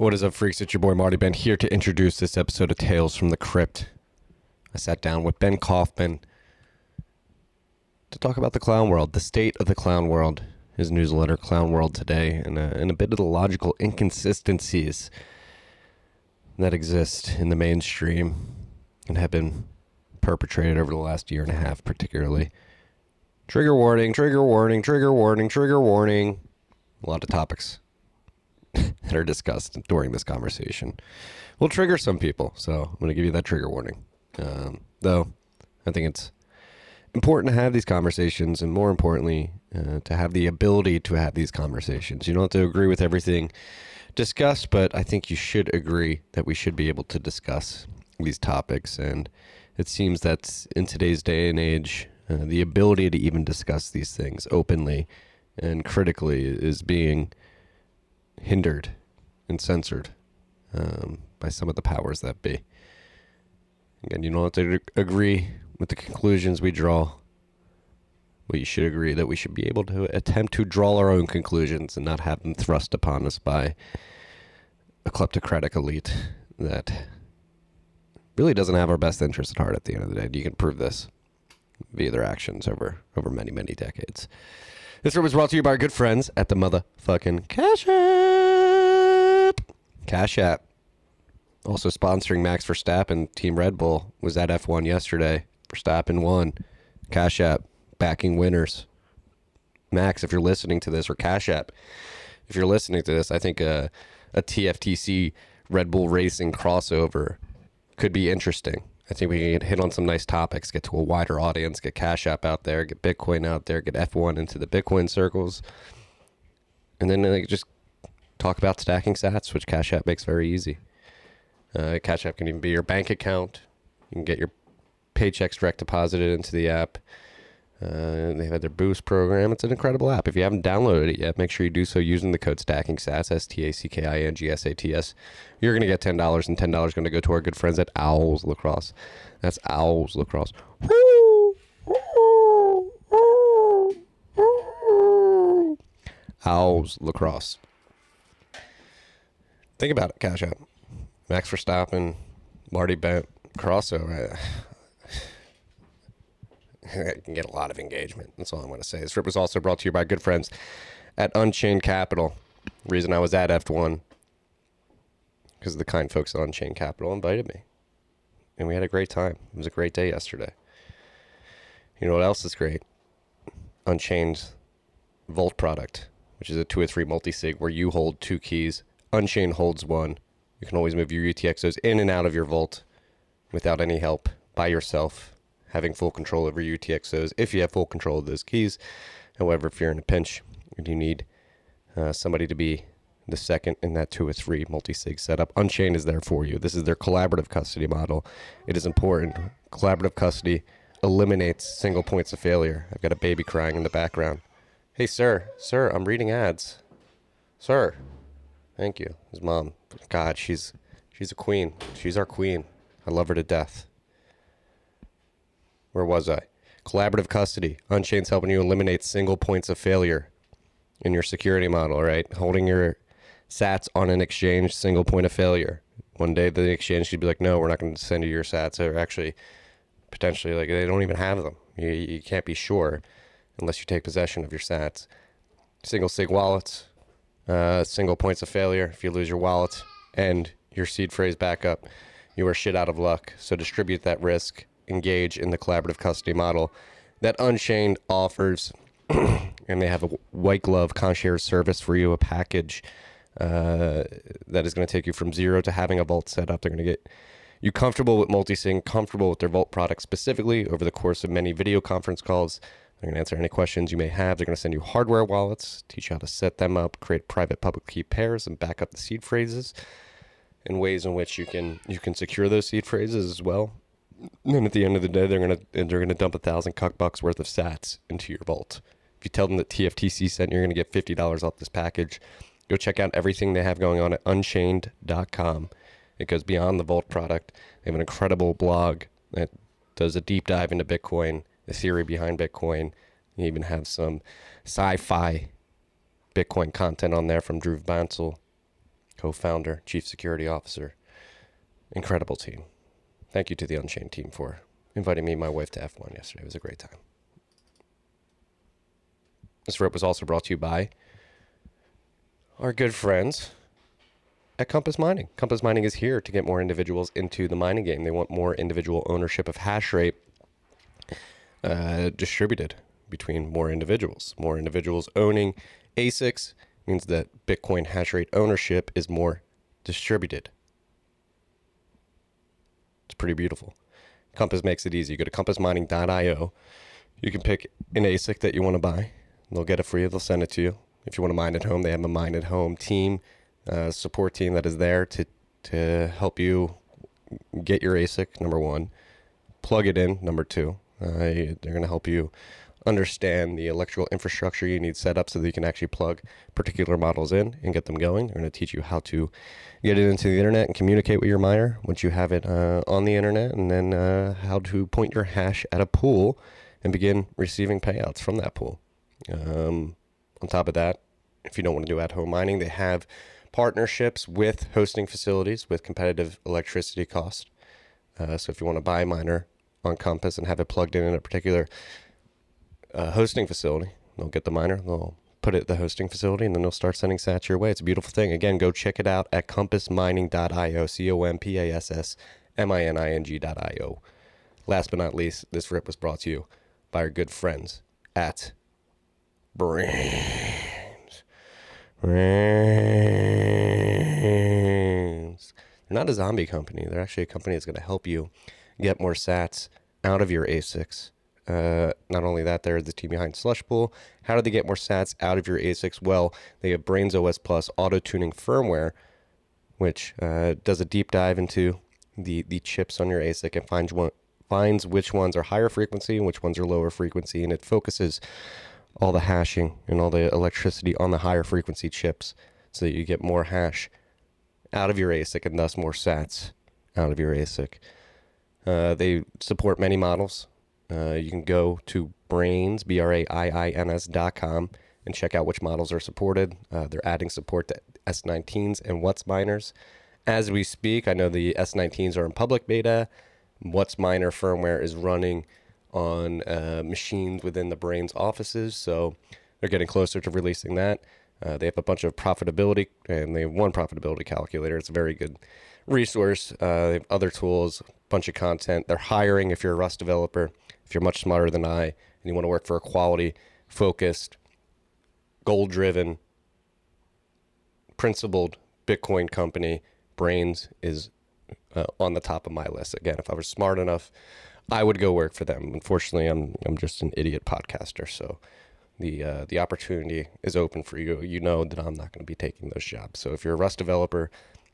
What is up, freaks? It's your boy Marty Bent here to introduce this episode of Tales from the Crypt. I sat down with Ben Kaufman to talk about the clown world, the state of the clown world, his newsletter, Clown World Today, and a, and a bit of the logical inconsistencies that exist in the mainstream and have been perpetrated over the last year and a half, particularly. Trigger warning, trigger warning, trigger warning, trigger warning. A lot of topics that are discussed during this conversation will trigger some people. So I'm going to give you that trigger warning. Um, though I think it's important to have these conversations, and more importantly, uh, to have the ability to have these conversations. You don't have to agree with everything discussed, but I think you should agree that we should be able to discuss these topics. And it seems that in today's day and age, uh, the ability to even discuss these things openly and critically is being hindered and censored um, by some of the powers that be. Again, you don't have to agree with the conclusions we draw. Well, you should agree that we should be able to attempt to draw our own conclusions and not have them thrust upon us by a kleptocratic elite that really doesn't have our best interest at heart at the end of the day. You can prove this via their actions over over many, many decades. This room is brought to you by our good friends at the motherfucking Cash App. Cash App. Also sponsoring Max Verstappen. Team Red Bull was at F1 yesterday. Verstappen won. Cash App backing winners. Max, if you're listening to this, or Cash App, if you're listening to this, I think uh, a, a TFTC Red Bull Racing crossover could be interesting. I think we can hit on some nice topics, get to a wider audience, get Cash App out there, get Bitcoin out there, get F1 into the Bitcoin circles, and then like, just talk about stacking sats, which Cash App makes very easy. Uh, Cash App can even be your bank account. You can get your paychecks direct deposited into the app. Uh, they have their Boost program. It's an incredible app. If you haven't downloaded it yet, make sure you do so using the code Stacking Sats, S T A C K I N G S A T S. You're going to get $10, and $10 is going to go to our good friends at Owls Lacrosse. That's Owls Lacrosse. Owls Lacrosse. Think about it, Cash App. Max Verstappen, Marty Bent, crossover. It can get a lot of engagement. That's all I'm going to say. This trip was also brought to you by good friends at Unchained Capital. reason I was at F1 because the kind folks at Unchained Capital invited me, and we had a great time. It was a great day yesterday. You know what else is great? Unchained Vault product, which is a two or three multi sig where you hold two keys. Unchained holds one. You can always move your UTXOs in and out of your vault without any help by yourself having full control over UTXOs if you have full control of those keys. However, if you're in a pinch and you need uh, somebody to be the second in that two or three multi-sig setup, Unchained is there for you. This is their collaborative custody model. It is important. Collaborative custody eliminates single points of failure. I've got a baby crying in the background. Hey, sir, sir, I'm reading ads. Sir, thank you. His mom. God, she's she's a queen. She's our queen. I love her to death where was I? Collaborative custody. Unchained's helping you eliminate single points of failure in your security model, right? Holding your sats on an exchange, single point of failure. One day the exchange should be like, no, we're not going to send you your sats. Or actually, potentially, like they don't even have them. You, you can't be sure unless you take possession of your sats. Single sig wallets, uh, single points of failure. If you lose your wallet and your seed phrase backup, you are shit out of luck. So distribute that risk engage in the collaborative custody model that Unchained offers. and they have a white glove concierge service for you, a package uh, that is going to take you from zero to having a vault set up. They're going to get you comfortable with multisig, comfortable with their vault product specifically over the course of many video conference calls. They're going to answer any questions you may have. They're going to send you hardware wallets, teach you how to set them up, create private public key pairs, and back up the seed phrases in ways in which you can you can secure those seed phrases as well. And at the end of the day, they're gonna they're gonna dump a thousand cuck bucks worth of Sats into your vault. If you tell them that TFTC sent, you're gonna get fifty dollars off this package. Go check out everything they have going on at Unchained.com. It goes beyond the Vault product. They have an incredible blog that does a deep dive into Bitcoin, the theory behind Bitcoin. You even have some sci-fi Bitcoin content on there from Dhruv Bansal. co founder, chief security officer. Incredible team. Thank you to the Unchained team for inviting me and my wife to F1 yesterday. It was a great time. This rip was also brought to you by our good friends at Compass Mining. Compass Mining is here to get more individuals into the mining game. They want more individual ownership of hash rate uh, distributed between more individuals. More individuals owning ASICs means that Bitcoin hash rate ownership is more distributed. It's pretty beautiful. Compass makes it easy. You go to compassmining.io. You can pick an ASIC that you want to buy. They'll get it for you. They'll send it to you. If you want to mine at home, they have a mine at home team, uh, support team that is there to to help you get your ASIC. Number one, plug it in. Number two, uh, they're going to help you understand the electrical infrastructure you need set up so that you can actually plug particular models in and get them going. They're going to teach you how to get it into the internet and communicate with your miner once you have it uh, on the internet, and then uh, how to point your hash at a pool and begin receiving payouts from that pool. Um, on top of that, if you don't want to do at home mining, they have partnerships with hosting facilities with competitive electricity cost. Uh, so if you want to buy a miner on Compass and have it plugged in in a particular uh, hosting facility, they'll get the miner, they'll put it at the hosting facility, and then they'll start sending sats your way. It's a beautiful thing. Again, go check it out at compassmining.io, C O M P A S S M I N I N G.io. Last but not least, this rip was brought to you by our good friends at Braiins. Braiins. They're not a zombie company. They're actually a company that's going to help you get more sats out of your ASICs. Uh, not only that, they're the team behind Slushpool. How do they get more sats out of your ASICs? Well, they have Braiins OS Plus auto tuning firmware, which uh, does a deep dive into the, the chips on your ASIC and finds one, finds which ones are higher frequency and which ones are lower frequency, and it focuses all the hashing and all the electricity on the higher frequency chips so that you get more hash out of your ASIC and thus more sats out of your ASIC. Uh, they support many models. Uh, you can go to Braiins, B R A I I N S dot com, and check out which models are supported. Uh, they're adding support to S19s and WhatsMiners. As we speak, I know the S19s are in public beta. WhatsMiner firmware is running on uh, machines within the Braiins offices. So they're getting closer to releasing that. Uh, they have a bunch of profitability, and they have one profitability calculator. It's a very good resource. Uh, they have other tools, a bunch of content. They're hiring if you're a Rust developer, if you're much smarter than I, and you want to work for a quality, focused, goal driven, principled Bitcoin company. Braiins is uh, on the top of my list. Again, if I was smart enough, I would go work for them. Unfortunately, I'm I'm just an idiot podcaster, so the uh, the opportunity is open for you. You know that I'm not going to be taking those jobs. So if you're a Rust developer,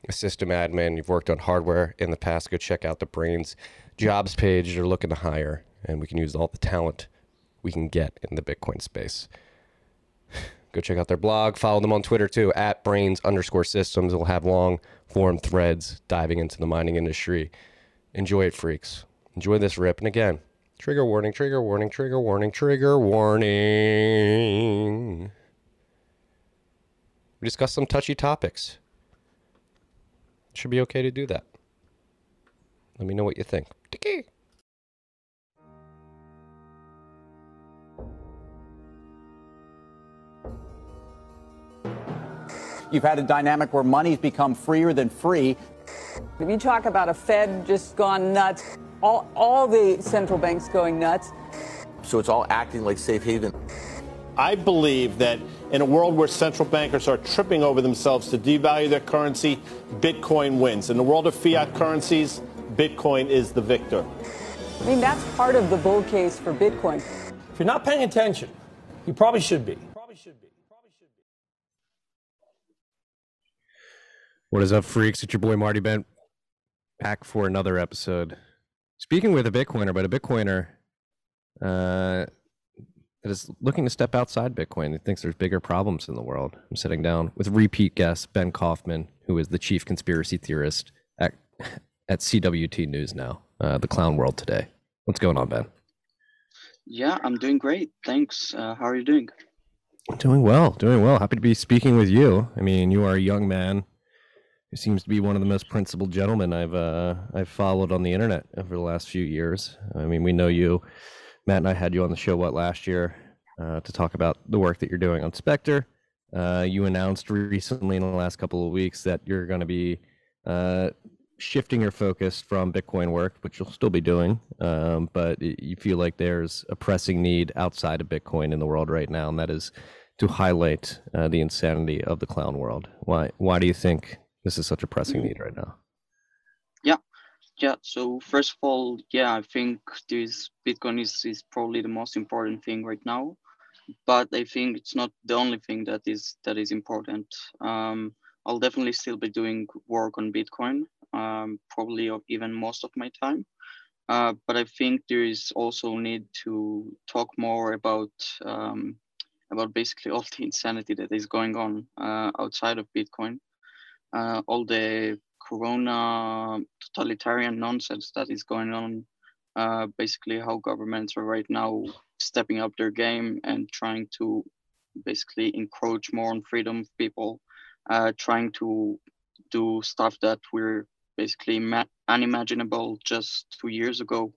a system admin, you've worked on hardware in the past, go check out the Braiins jobs page. They're looking to hire, and we can use all the talent we can get in the Bitcoin space. Go check out their blog. Follow them on Twitter too, at Braiins underscore systems. They'll have long form threads diving into the mining industry. Enjoy it, freaks. Enjoy this rip. And again, trigger warning, trigger warning, trigger warning, trigger warning. We discussed some touchy topics. Should be okay to do that. Let me know what you think. Tiki. You've had a dynamic where money's become freer than free. If you talk about a Fed just gone nuts, all, all the central banks going nuts. So it's all acting like safe haven. I believe that in a world where central bankers are tripping over themselves to devalue their currency, Bitcoin wins. In the world of fiat currencies, Bitcoin is the victor. I mean, that's part of the bull case for Bitcoin. If you're not paying attention, you probably should be. Probably should be. Probably should be. What is up, freaks? It's your boy Marty Bent back for another episode. Speaking with a Bitcoiner, but a Bitcoiner uh, that is looking to step outside Bitcoin. He thinks there's bigger problems in the world. I'm sitting down with repeat guest Ben Kaufman, who is the chief conspiracy theorist at at CWT News now, uh, the Clown World today. What's going on, Ben? Yeah, I'm doing great. Thanks. Uh, how are you doing? Doing well, doing well. Happy to be speaking with you. I mean, you are a young man who seems to be one of the most principled gentlemen I've uh, I've followed on the internet over the last few years. I mean, we know you, Matt, and I had you on the show what last year uh, to talk about the work that you're doing on Spectre. Uh, you announced recently in the last couple of weeks that you're going to be uh, shifting your focus from Bitcoin work, which you'll still be doing, um, but you feel like there's a pressing need outside of Bitcoin in the world right now, and that is to highlight uh, the insanity of the clown world. Why? Why do you think this is such a pressing need right now? Yeah. So first of all, yeah, I think this Bitcoin is is probably the most important thing right now, but I think it's not the only thing that is that is important. Um, I'll definitely still be doing work on Bitcoin, um, probably even most of my time. Uh, but I think there is also need to talk more about um, about basically all the insanity that is going on uh, outside of Bitcoin, uh, all the Corona totalitarian nonsense that is going on. Uh, basically, how governments are right now stepping up their game and trying to basically encroach more on freedom of people uh, trying to do stuff that were basically unimaginable just two years ago.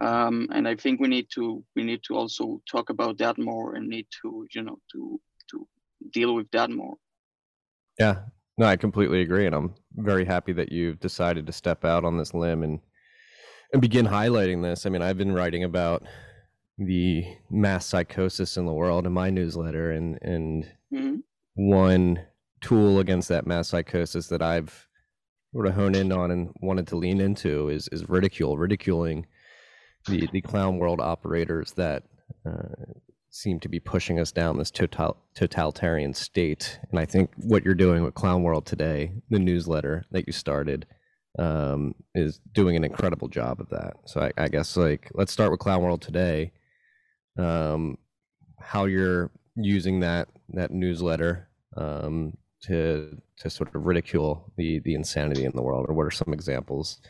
Um, and I think we need to we need to also talk about that more and need to you know to to deal with that more. Yeah, no, I completely agree, and I'm very happy that you've decided to step out on this limb and and begin highlighting this. I mean, I've been writing about the mass psychosis in the world in my newsletter, and and mm-hmm. one tool against that mass psychosis that I've sort of honed in on and wanted to lean into is is ridicule, ridiculing the the clown world operators that uh, seem to be pushing us down this total, totalitarian state. And I think what you're doing with Clown World today, the newsletter that you started, um, is doing an incredible job of that. So I, I guess like let's start with Clown World today. Um, how you're using that that newsletter um, to to sort of ridicule the the insanity in the world, or what are some examples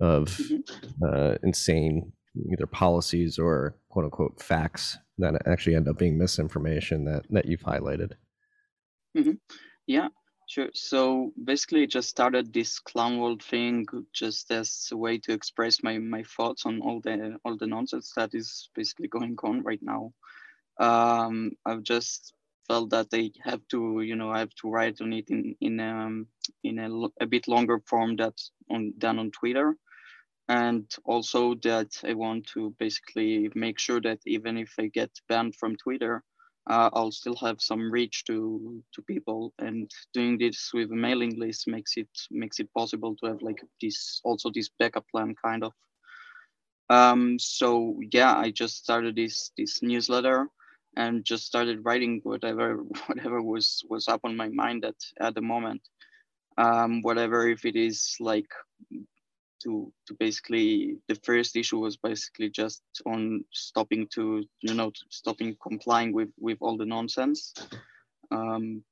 of mm-hmm. uh, insane either policies or quote unquote facts that actually end up being misinformation that that you've highlighted? Mm-hmm. Yeah, Sure. So basically, I just started this clown world thing just as a way to express my my thoughts on all the all the nonsense that is basically going on right now. Um, I've just felt that they have to, you know, I have to write on it in in um, in a, a bit longer form that on than on Twitter, and also that I want to basically make sure that even if I get banned from Twitter, uh, I'll still have some reach to to people. And doing this with a mailing list makes it makes it possible to have like this also this backup plan kind of. Um, so yeah, I just started this this newsletter and just started writing whatever whatever was was up on my mind at at the moment um, whatever if it is like to to basically the first issue was basically just on stopping to you know stopping complying with with all the nonsense. Um,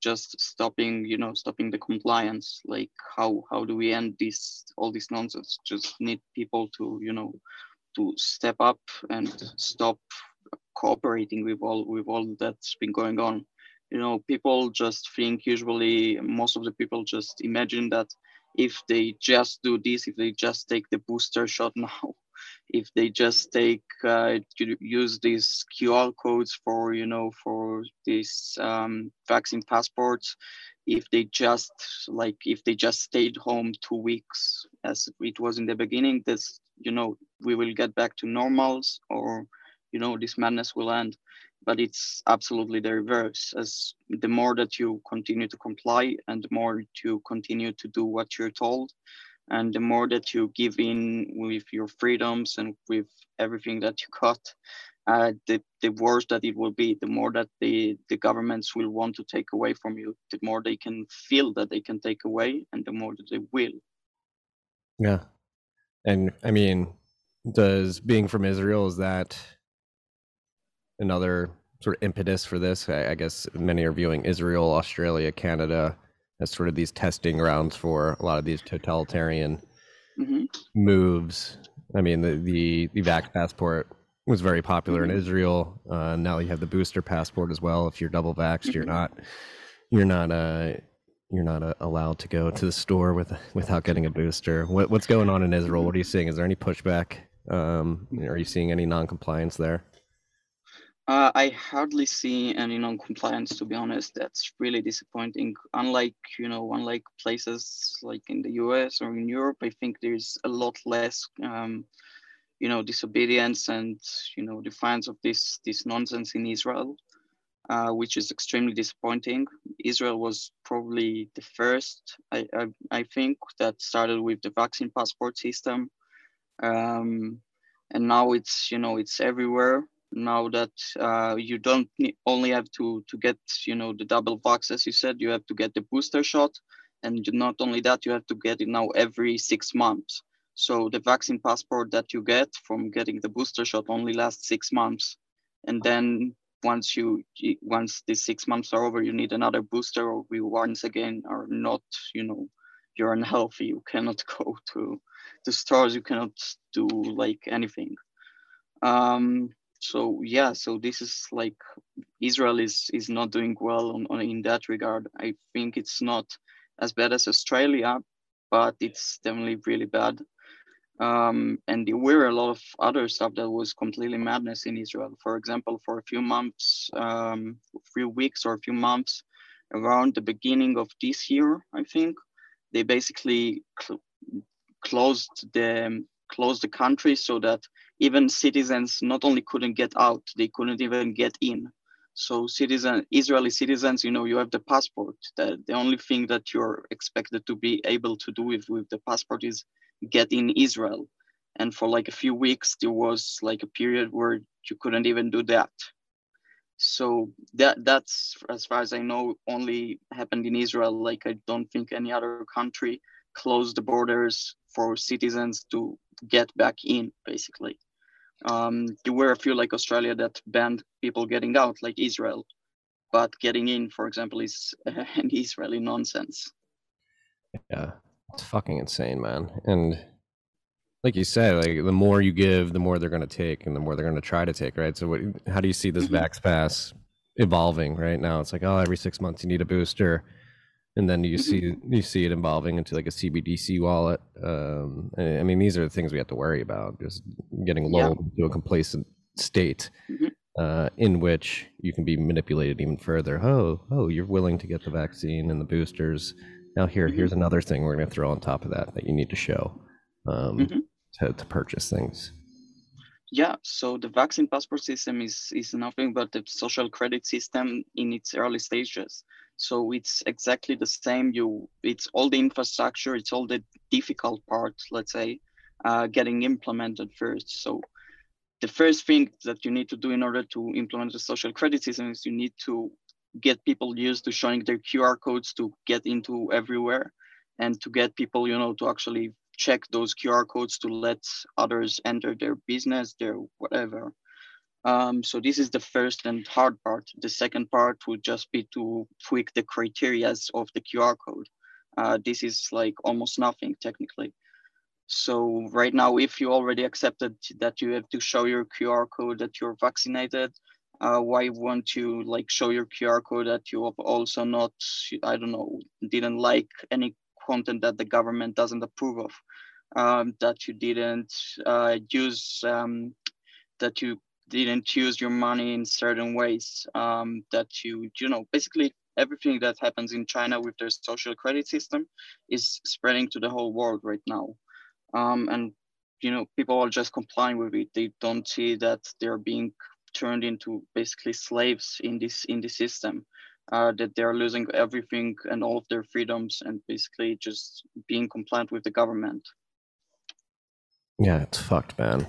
just stopping you know stopping the compliance. Like how how do we end this all this nonsense? Just need people to you know to step up and stop cooperating with all with all that's been going on. You know people just think usually most of the people just imagine that if they just do this if they just take the booster shot now if they just take uh, use these qr codes for you know for these um, vaccine passports if they just like if they just stayed home two weeks as it was in the beginning this you know we will get back to normals or you know this madness will end but it's absolutely the reverse. As the more that you continue to comply and the more you continue to do what you're told and the more that you give in with your freedoms and with everything that you got uh, the, the worse that it will be. The more that the, the governments will want to take away from you the more they can feel that they can take away and the more that they will. Yeah. And i mean does being from israel is that another sort of impetus for this. I, I, guess many are viewing Israel, Australia, Canada as sort of these testing grounds for a lot of these totalitarian mm-hmm. moves. I mean, the, the the vax passport was very popular mm-hmm. in Israel. Uh, now you have the booster passport as well. If you're double vaxxed, mm-hmm. you're not you're not uh, you're not uh, allowed to go to the store with without getting a booster. What, what's going on in Israel? What are you seeing? Is there any pushback? Um, are you seeing any non-compliance there? Uh, I hardly see any non-compliance, to be honest. That's really disappointing. Unlike you know, unlike places like in the U.S. or in Europe, I think there's a lot less, um, you know, disobedience and you know, defiance of this this nonsense in Israel, uh, which is extremely disappointing. Israel was probably the first, I I, I think, that started with the vaccine passport system, um, and now it's you know it's everywhere now that uh, you don't only have to to get you know the double vax as you said you have to get the booster shot and not only that you have to get it now every six months. So the vaccine passport that you get from getting the booster shot only lasts six months and then once you once the six months are over you need another booster or we once again are not you know you're unhealthy you cannot go to the stores you cannot do like anything. Um so yeah so this is like israel is is not doing well on, on in that regard. I think it's not as bad as australia but it's definitely really bad. Um, and there were a lot of other stuff that was completely madness in israel. For example for a few months um, a few weeks or a few months around the beginning of this year i think they basically cl- closed the closed the country so that even citizens not only couldn't get out, they couldn't even get in. So citizen Israeli citizens, you know, you have the passport. That the only thing that you're expected to be able to do with, with the passport is get in Israel. And for like a few weeks, there was like a period where you couldn't even do that. So that that's as far as I know, only happened in Israel. Like I don't think any other country closed the borders for citizens to get back in, basically. Um, there were a few like Australia that banned people getting out, like Israel, but getting in, for example, is an Israeli nonsense. Yeah, it's fucking insane, man. And like you said, like the more you give, the more they're going to take, and the more they're going to try to take, right? So, what, how do you see this mm-hmm. Vax Pass evolving right now? It's like, oh, every six months you need a booster and then you see mm-hmm. you see it evolving into like a CBDC wallet. Um, I mean, these are the things we have to worry about. Just getting lulled yeah. into a complacent state mm-hmm. uh, in which you can be manipulated even further. Oh, oh, you're willing to get the vaccine and the boosters. Now here, mm-hmm. here's another thing we're going to throw on top of that that you need to show um, mm-hmm. to, to purchase things. Yeah, so the vaccine passport system is is nothing but the social credit system in its early stages. So it's exactly the same. You, it's all the infrastructure, it's all the difficult part, let's say, uh, getting implemented first. So the first thing that you need to do in order to implement the social credit system is you need to get people used to showing their QR codes to get into everywhere and to get people, you know, to actually check those QR codes to let others enter their business, their whatever. Um, so this is the first and hard part. The second part would just be to tweak the criterias of the QR code. Uh, this is like almost nothing technically. So right now, if you already accepted that you have to show your QR code that you're vaccinated, uh, why won't you like show your QR code that you have also not, I don't know, didn't like any content that the government doesn't approve of, um, that you didn't uh, use, um, that you didn't use your money in certain ways um, that you you know basically everything that happens in china with their social credit system is spreading to the whole world right now. Um, and you know people are just complying with it. They don't see that they're being turned into basically slaves in this in the system uh, that they're losing everything and all of their freedoms and basically just being compliant with the government. Yeah it's fucked man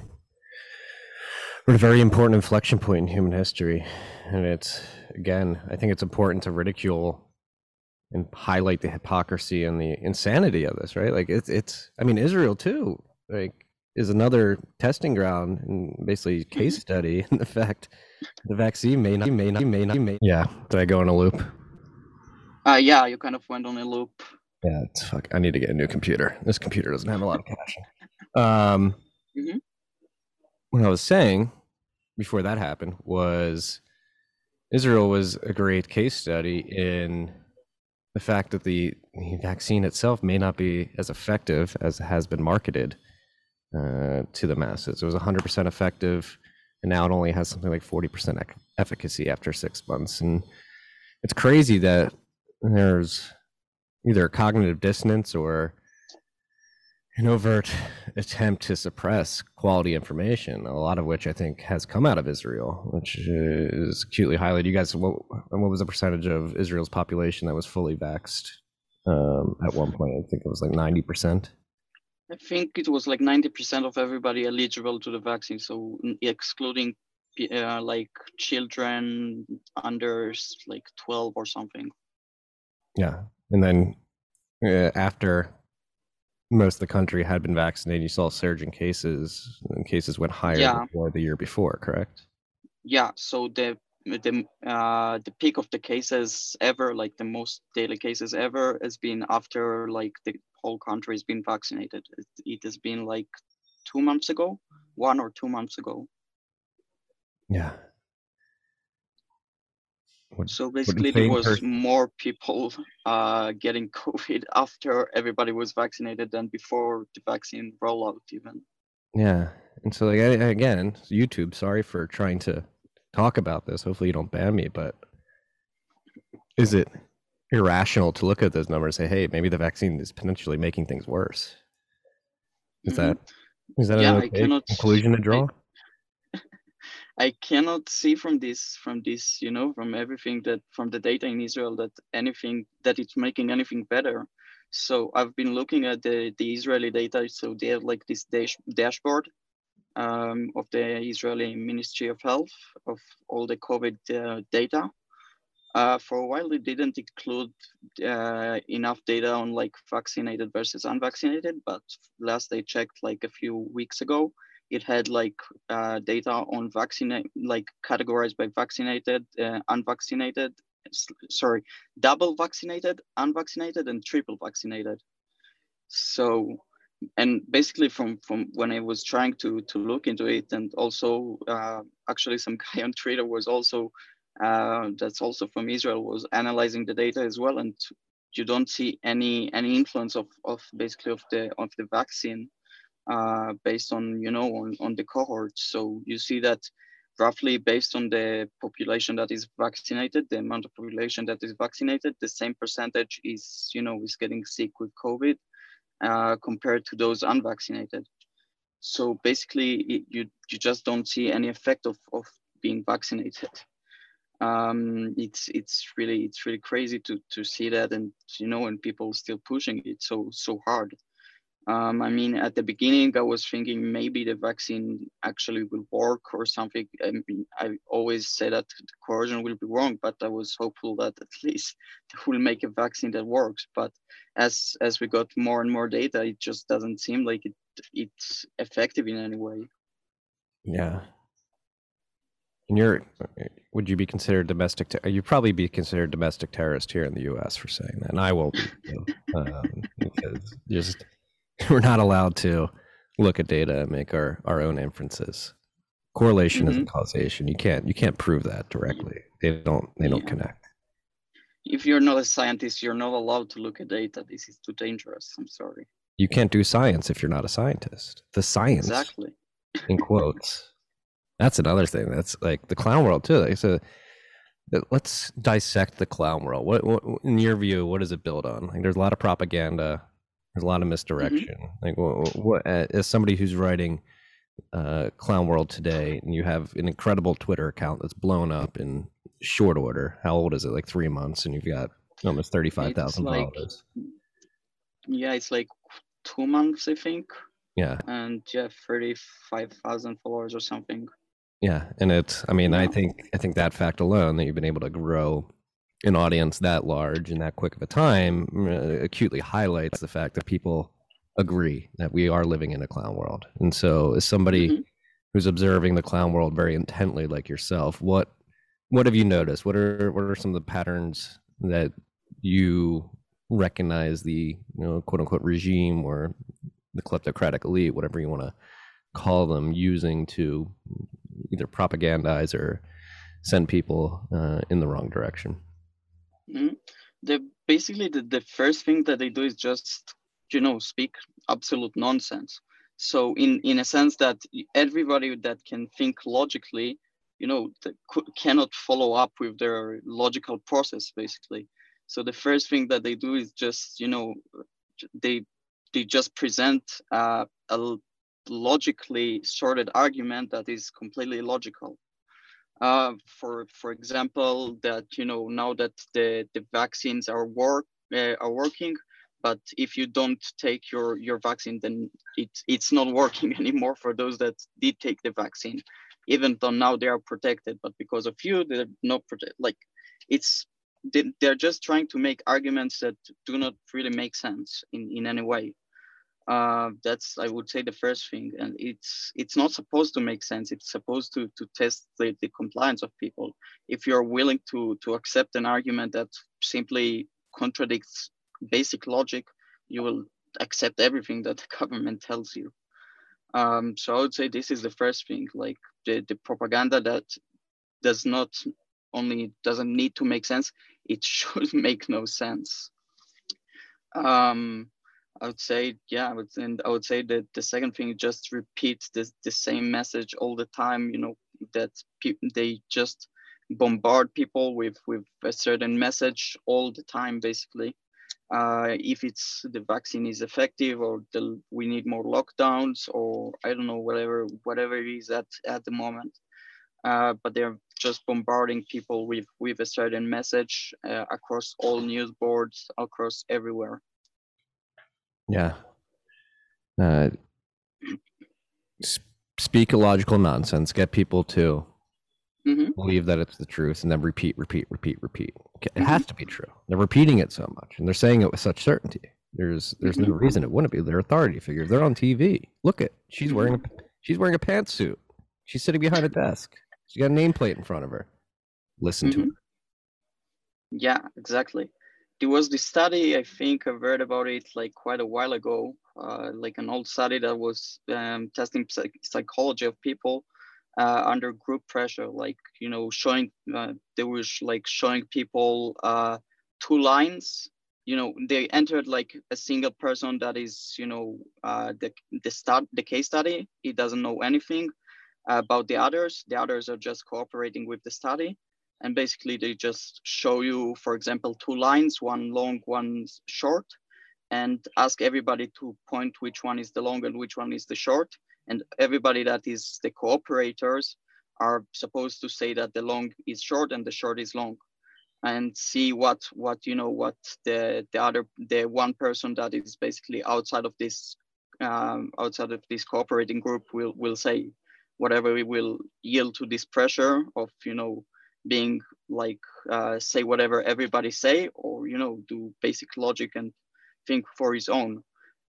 we're at a very important inflection point in human history. And it's, again, I think it's important to ridicule and highlight the hypocrisy and the insanity of this, right? Like, it's, it's, I mean, Israel too, like, is another testing ground and basically case mm-hmm. study in the fact the vaccine may not, may not, may not, may. Yeah. Did I go on a loop? Uh, yeah, you kind of went on a loop. Yeah, it's fuck. I need to get a new computer. This computer doesn't have a lot of caching. Um, mm-hmm. What I was saying before that happened was Israel was a great case study in the fact that the, the vaccine itself may not be as effective as has been marketed uh, to the masses. It was 100% effective, and now it only has something like 40% efficacy after six months. And it's crazy that there's either cognitive dissonance or an overt attempt to suppress quality information, a lot of which I think has come out of Israel, which is acutely highlighted. You guys, what, what was the percentage of Israel's population that was fully vaxxed um, at one point? I think it was like 90%. I think it was like 90% of everybody eligible to the vaccine. So excluding uh, like children under like 12 or something. Yeah. And then uh, after most of the country had been vaccinated. You saw a surge in cases, and cases went higher yeah. before the year before, correct? Yeah. So the the uh, the peak of the cases ever, like the most daily cases ever, has been after like the whole country has been vaccinated. It, it has been like two months ago, one or two months ago. Yeah, what, so basically, there was person? more people uh, getting COVID after everybody was vaccinated than before the vaccine rollout, even. Yeah, and so like again, YouTube. Sorry for trying to talk about this. Hopefully, you don't ban me. But is it irrational to look at those numbers and say, "Hey, maybe the vaccine is potentially making things worse"? Is mm-hmm. that is that yeah, an okay conclusion to draw? I, I cannot see from this, from this, you know, from everything that, from the data in Israel that anything, that it's making anything better. So I've been looking at the, the Israeli data. So they have like this dash, dashboard um, of the Israeli Ministry of Health of all the COVID uh, data. Uh, for a while, they didn't include uh, enough data on like vaccinated versus unvaccinated, but last I checked like a few weeks ago, it had like uh, data on vaccine, like categorized by vaccinated, uh, unvaccinated, sorry, double vaccinated, unvaccinated, and triple vaccinated. So, and basically from from when I was trying to to look into it, and also uh, actually some guy on Twitter was also uh, that's also from Israel was analyzing the data as well, and you don't see any any influence of of basically of the of the vaccine uh, based on you know on, on the cohort. So you see that roughly based on the population that is vaccinated, the amount of population that is vaccinated, the same percentage is you know is getting sick with COVID uh, compared to those unvaccinated. So basically, it, you you just don't see any effect of of being vaccinated. Um, it's it's really it's really crazy to to see that and you know and people still pushing it so so hard. Um, I mean, at the beginning, I was thinking maybe the vaccine actually will work or something. I mean, I always say that the coercion will be wrong, but I was hopeful that at least will make a vaccine that works. But as as we got more and more data, it just doesn't seem like it it's effective in any way. Yeah. And you're, would you be considered domestic? Ter- you'd probably be considered domestic terrorist here in the U.S. for saying that, and I will be um, because just we're not allowed to look at data and make our, our own inferences. Correlation mm-hmm. isn't causation. You can't you can't prove that directly. They don't they don't yeah. connect. If you're not a scientist, you're not allowed to look at data. This is too dangerous. I'm sorry. You can't do science if you're not a scientist. The science exactly in quotes. That's another thing. That's like the clown world too. Like, so let's dissect the clown world. What, what, in your view, what does it build on? Like, there's a lot of propaganda. There's a lot of mm-hmm. misdirection. Mm-hmm. Like, what, what, as somebody who's writing uh, Clown World today, and you have an incredible Twitter account that's blown up in short order. How old is it? Like three months, and you've got almost thirty-five thousand like, followers. Yeah, it's like two months, I think. Yeah. And yeah, thirty-five thousand followers or something. Yeah, and it's. I mean, yeah. I think I think that fact alone that you've been able to grow an audience that large in that quick of a time uh, acutely highlights the fact that people agree that we are living in a clown world. And so, as somebody mm-hmm. who's observing the clown world very intently, like yourself, what what have you noticed? What are what are some of the patterns that you recognize the you know quote unquote regime or the kleptocratic elite, whatever you want to call them, using to either propagandize or send people uh, in the wrong direction? Mm-hmm. The basically the, the first thing that they do is just you know speak absolute nonsense. So in in a sense that everybody that can think logically you know cannot follow up with their logical process basically. So the first thing that they do is just you know they they just present uh, a logically sorted argument that is completely logical uh, for for example that you know now that the the vaccines are work uh, are working but if you don't take your your vaccine then it's it's not working anymore for those that did take the vaccine. Even though now they are protected but because of you they're not protected. Like it's they're just trying to make arguments that do not really make sense in in any way uh, that's i would say the first thing and it's it's not supposed to make sense it's supposed to to test the, the compliance of people if you're willing to to accept an argument that simply contradicts basic logic, you will accept everything that the government tells you. Um, so I would say this is the first thing, like the, the propaganda that does not only doesn't need to make sense, it should make no sense. Um, I would say, yeah, I would, and I would say that the second thing, just repeat the, the same message all the time, you know, that people, they just bombard people with, with a certain message all the time, basically uh, if it's the vaccine is effective or the, we need more lockdowns or I don't know whatever whatever it is at at the moment. Uh, but they're just bombarding people with with a certain message uh, across all news boards across everywhere. Yeah. Uh, speak illogical nonsense. Get people to mm-hmm. believe that it's the truth and then repeat, repeat, repeat, repeat. It mm-hmm. has to be true. They're repeating it so much and they're saying it with such certainty. There's there's mm-hmm. no reason it wouldn't be. They're authority figures. They're on TV. Look at she's wearing a she's wearing a pantsuit. She's sitting behind a desk. She's got a nameplate in front of her. Listen to mm-hmm. it. Yeah, exactly. There was this study, I think I've read about it like quite a while ago, uh, like an old study that was um, testing psych- psychology of people uh, under group pressure, like you know, showing uh, they were like showing people uh, two lines. You know, they entered like a single person that is, you know, uh, the the start the case study. He doesn't know anything about the others. The others are just cooperating with the study, and basically they just show you, for example, two lines, one long, one short, and ask everybody to point which one is the long and which one is the short. And everybody that is the cooperators are supposed to say that the long is short and the short is long. And see what what you know what the the other the one person that is basically outside of this um, outside of this cooperating group will will say whatever we will yield to this pressure of you know being like uh, say whatever everybody say or you know do basic logic and think for his own.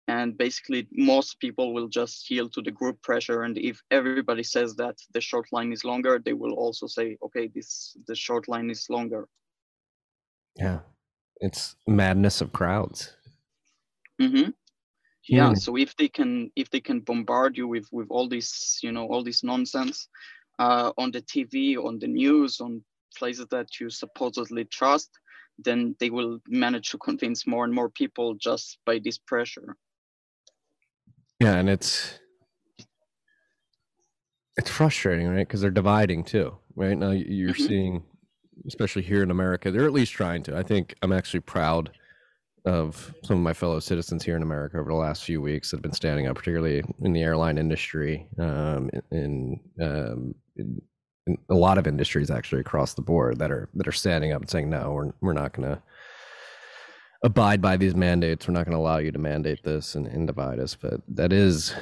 And basically most people will just yield to the group pressure. And if everybody says that the short line is longer they will also say okay this the short line is longer. Yeah. It's madness of crowds. Mm-hmm. yeah. So if they can if they can bombard you with with all this you know all this nonsense uh, on the tv on the news on places that you supposedly trust then they will manage to convince more and more people just by this pressure yeah, and it's it's frustrating, right? Because they're dividing too, right? Now you're mm-hmm. seeing, especially here in America, they're at least trying to. I think I'm actually proud of some of my fellow citizens here in America over the last few weeks that have been standing up, particularly in the airline industry, um, in, um, in, in, a lot of industries actually across the board that are that are standing up and saying, no, we're we're not going to abide by these mandates. We're not going to allow you to mandate this and, and, divide us. But that is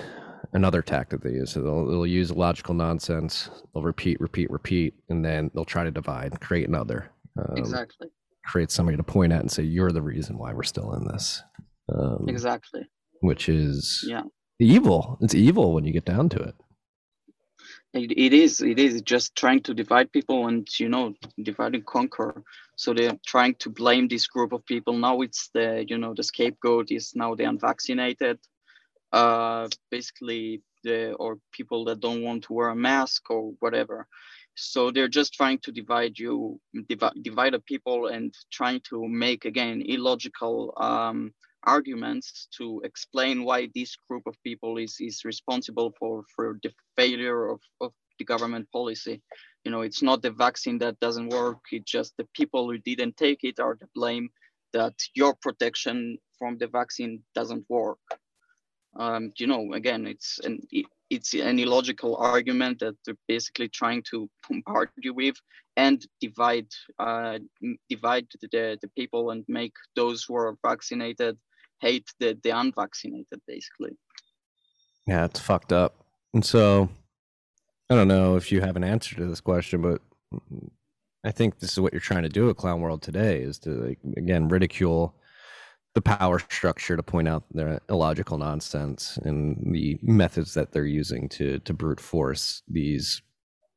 another tactic they use. So they'll, they'll use logical nonsense. They'll repeat, repeat, repeat, and then they'll try to divide, create another. Um, exactly. Create somebody to point at and say, "You're the reason why we're still in this." Um, exactly. Which is yeah evil. It's evil when you get down to it. It, it is. It is just trying to divide people and you know divide and conquer. So they're trying to blame this group of people. Now it's the you know the scapegoat is now the unvaccinated, uh, basically the or people that don't want to wear a mask or whatever. So they're just trying to divide you, divi- divide the people, and trying to make again illogical um, arguments to explain why this group of people is is responsible for for the failure of, of the government policy. You know, it's not the vaccine that doesn't work. It's just the people who didn't take it are to blame that your protection from the vaccine doesn't work. Um, you know, again, it's an it's an illogical argument that they're basically trying to bombard you with and divide uh, divide the, the people and make those who are vaccinated hate the, the unvaccinated basically. Yeah it's fucked up. And so i don't know if you have an answer to this question but i think this is what you're trying to do at clown world today is to like again ridicule the power structure to point out their illogical nonsense and the methods that they're using to to brute force these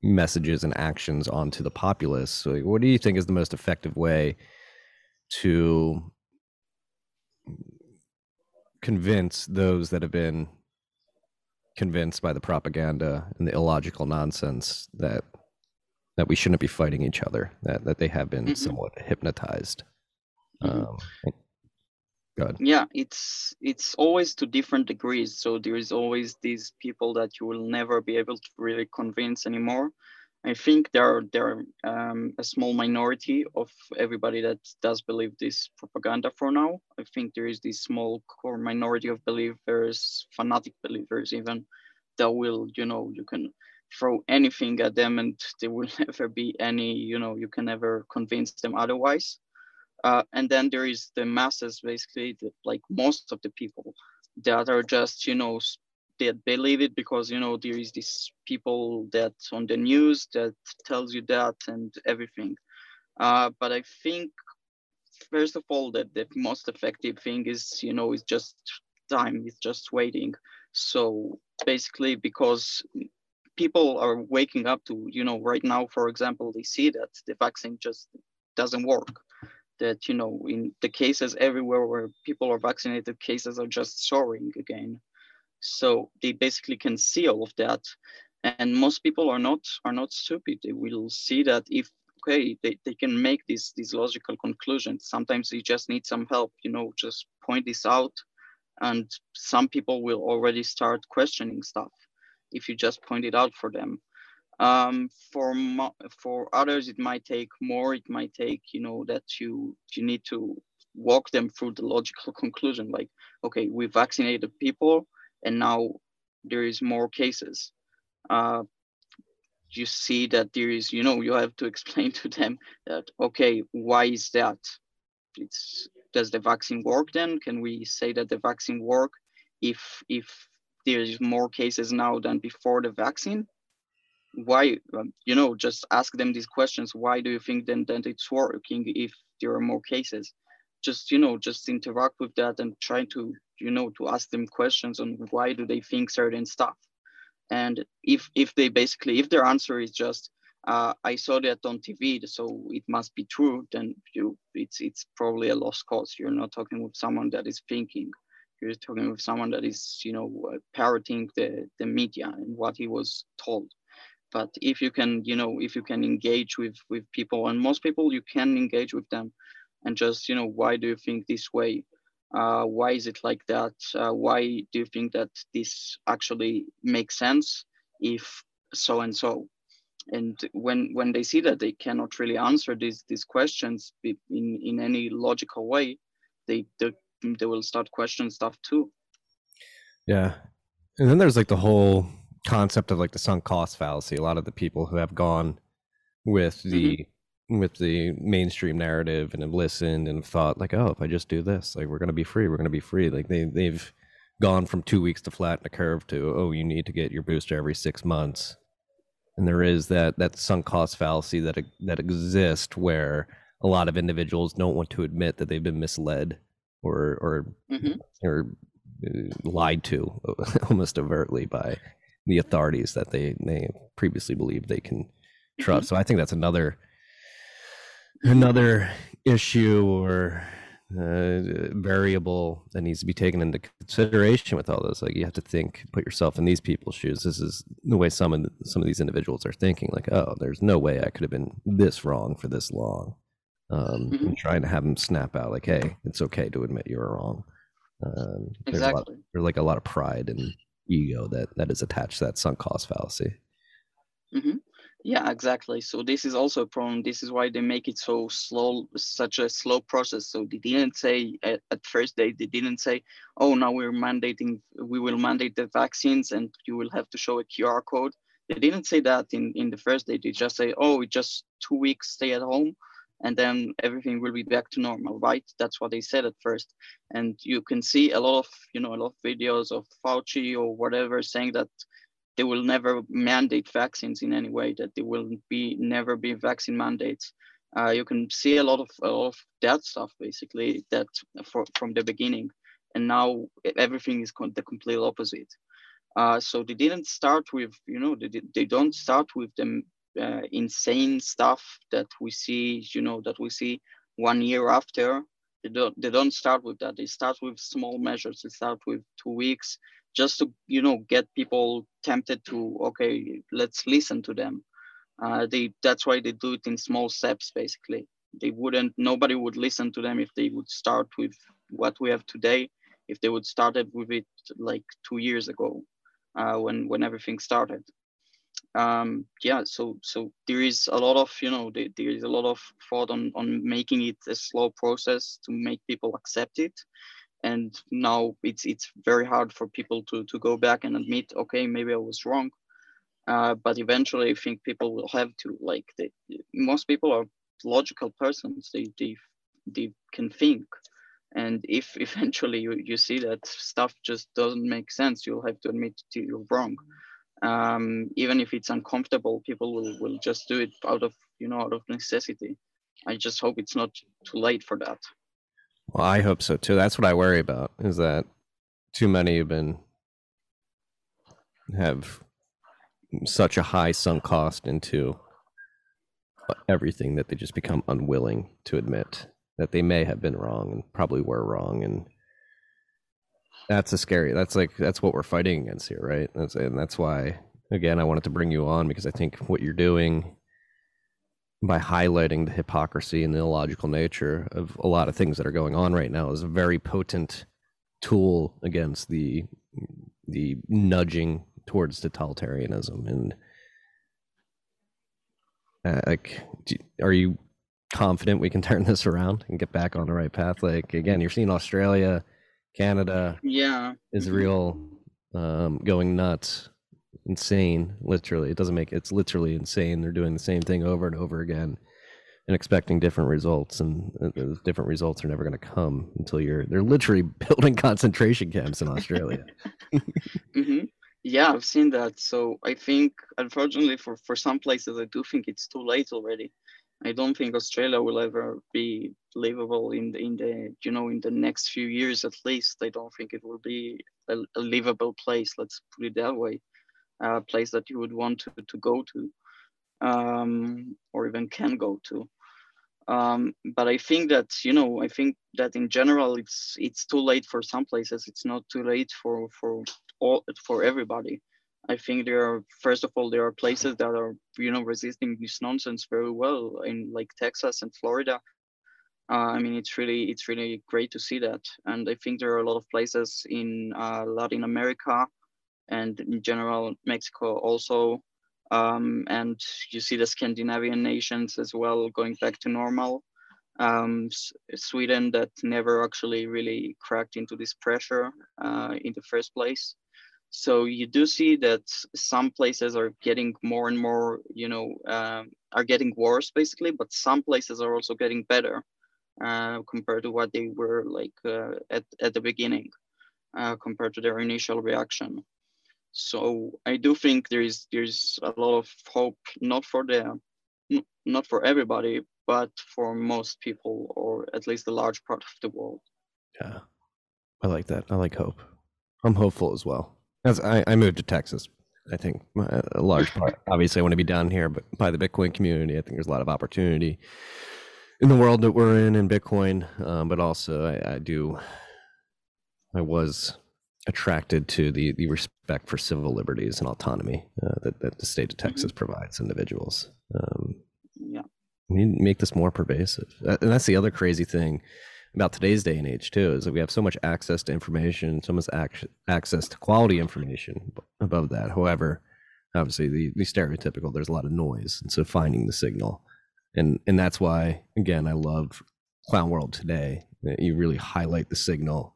messages and actions onto the populace. So, what do you think is the most effective way to convince those that have been convinced by the propaganda and the illogical nonsense that that we shouldn't be fighting each other that that they have been mm-hmm. somewhat hypnotized mm-hmm. um, Good. Yeah, it's it's always to different degrees. So there is always these people that you will never be able to really convince anymore. I think there are there are um, a small minority of everybody that does believe this propaganda for now. I think there is this small core minority of believers, fanatic believers even, that will you know you can throw anything at them and there will never be any you know you can never convince them otherwise. Uh, and then there is the masses, basically, the, like most of the people that are just, you know, that believe it because, you know, there is these people that on the news that tells you that and everything. Uh, but I think, first of all, that the most effective thing is, you know, is just time, it's just waiting. So basically, because people are waking up to, you know, right now, for example, they see that the vaccine just doesn't work that you know in the cases everywhere where people are vaccinated cases are just soaring again. So they basically can see all of that. And most people are not are not stupid. They will see that if okay they, they can make these these logical conclusions sometimes you just need some help you know just point this out. And some people will already start questioning stuff if you just point it out for them um, for for others it might take more. It might take you know that you you need to walk them through the logical conclusion like okay we vaccinated people and now there is more cases. Uh, you see that there is you know you have to explain to them that okay why is that? It's does the vaccine work then? Can we say that the vaccine work if if there's more cases now than before the vaccine why um, you know just ask them these questions why do you think then that it's working if there are more cases just you know just interact with that and try to you know to ask them questions on why do they think certain stuff and if if they basically if their answer is just uh, I saw that on TV, so it must be true. Then you, it's it's probably a lost cause. You're not talking with someone that is thinking. You're talking with someone that is, you know, uh, parroting the the media and what he was told but if you can you know if you can engage with with people and most people you can engage with them. And just you know why do you think this way? Uh, why is it like that? Uh, why do you think that this actually makes sense if so and so? And when when they see that they cannot really answer these these questions in in any logical way they they, they will start questioning stuff too. Yeah. And then there's like the whole concept of like the sunk cost fallacy. A lot of the people who have gone with the mm-hmm. with the mainstream narrative and have listened and have thought like, oh, if I just do this, like we're gonna be free, we're gonna be free. Like they they've gone from two weeks to flatten a curve to oh, you need to get your booster every six months. And there is that that sunk cost fallacy that that exists where a lot of individuals don't want to admit that they've been misled or or mm-hmm. or uh, lied to almost overtly by the authorities that they they previously believed they can trust. Mm-hmm. So I think that's another another issue or uh, variable that needs to be taken into consideration with all this. Like you have to think, put yourself in these people's shoes. This is the way some of the, some of these individuals are thinking. Like, oh, there's no way I could have been this wrong for this long. Um, Mhm. and trying to have them snap out, like, hey, it's okay to admit you were wrong. Um, there's a lot, Exactly. there's like a lot of pride and ego that that is attached to that sunk cost fallacy. hmm Yeah, exactly. So this is also a problem. This is why they make it so slow, such a slow process. So they didn't say at, at first they, they didn't say, oh, now we're mandating, we will mandate the vaccines and you will have to show a QR code. They didn't say that in, in the first day. They just say, oh, just two weeks stay at home and then everything will be back to normal, right? That's what they said at first. And you can see a lot of, you know, a lot of videos of Fauci or whatever saying that they will never mandate vaccines in any way that there will be never be vaccine mandates uh, you can see a lot of a lot of that stuff basically that for, from the beginning and now everything is the complete opposite uh, so they didn't start with you know they, they don't start with the uh, insane stuff that we see you know that we see one year after. They don't they don't start with that. They start with small measures. They start with two weeks just to you know get people tempted to okay let's listen to them. Uh, they that's why they do it in small steps basically. They wouldn't nobody would listen to them if they would start with what we have today if they would started with it like two years ago uh, when when everything started um yeah so so there is a lot of you know there, there is a lot of thought on on making it a slow process to make people accept it. And now it's it's very hard for people to to go back and admit okay maybe i was wrong. Uh, but eventually i think people will have to like most people are logical persons. They they they can think. And if eventually you, you see that stuff just doesn't make sense you'll have to admit to you're wrong um, even if it's uncomfortable people will, will just do it out of you know out of necessity i just hope it's not too late for that Well, I hope so too. That's what I worry about is that too many have been have such a high sunk cost into everything that they just become unwilling to admit that they may have been wrong and probably were wrong and that's a scary that's like that's what we're fighting against here right? That's and that's why again i wanted to bring you on because i think what you're doing by highlighting the hypocrisy and the illogical nature of a lot of things that are going on right now is a very potent tool against the the nudging towards totalitarianism. And uh, like do, are you confident we can turn this around and get back on the right path? Like again you're seeing australia canada yeah. israel um, going nuts insane literally. It doesn't make it's literally insane. They're doing the same thing over and over again and expecting different results and those different results are never going to come until you're they're literally building concentration camps in australia. Hmm Yeah, I've seen that. So I think, unfortunately, for, for some places, I do think it's too late already. I don't think Australia will ever be livable in the, in the you know in the next few years at least. I don't think it will be a, a livable place. Let's put it that way, a place that you would want to, to go to, um, or even can go to. Um, but I think that you know I think that in general it's it's too late for some places. It's not too late for for all for everybody. I think there are first of all there are places that are you know resisting this nonsense very well in like Texas and Florida. Uh, I mean it's really it's really great to see that, and I think there are a lot of places in uh, Latin America, and in general Mexico also, um, and you see the Scandinavian nations as well going back to normal. Um, Sweden that never actually really cracked into this pressure uh, in the first place. So you do see that some places are getting more and more you know um, are getting worse basically but some places are also getting better uh, compared to what they were like uh, at, at the beginning uh, compared to their initial reaction. So i do think there is there's a lot of hope not for the not for everybody but for most people or at least a large part of the world. Yeah. I like that. I like hope. I'm hopeful as well. As i, I moved to texas i think a large part. Obviously i want to be down here but by the bitcoin community i think there's a lot of opportunity in the world that we're in in Bitcoin, um, but also I, I do. I was attracted to the the respect for civil liberties and autonomy uh, that that the state of Mm-hmm. Texas provides individuals. Um, Yeah. we need to make this more pervasive, Uh, and that's the other crazy thing about today's day and age too is that we have so much access to information, so much ac- access to quality information above that. However, obviously the, the stereotypical, there's a lot of noise, and so finding the signal, and and that's why again I love Clown World today. You really highlight the signal,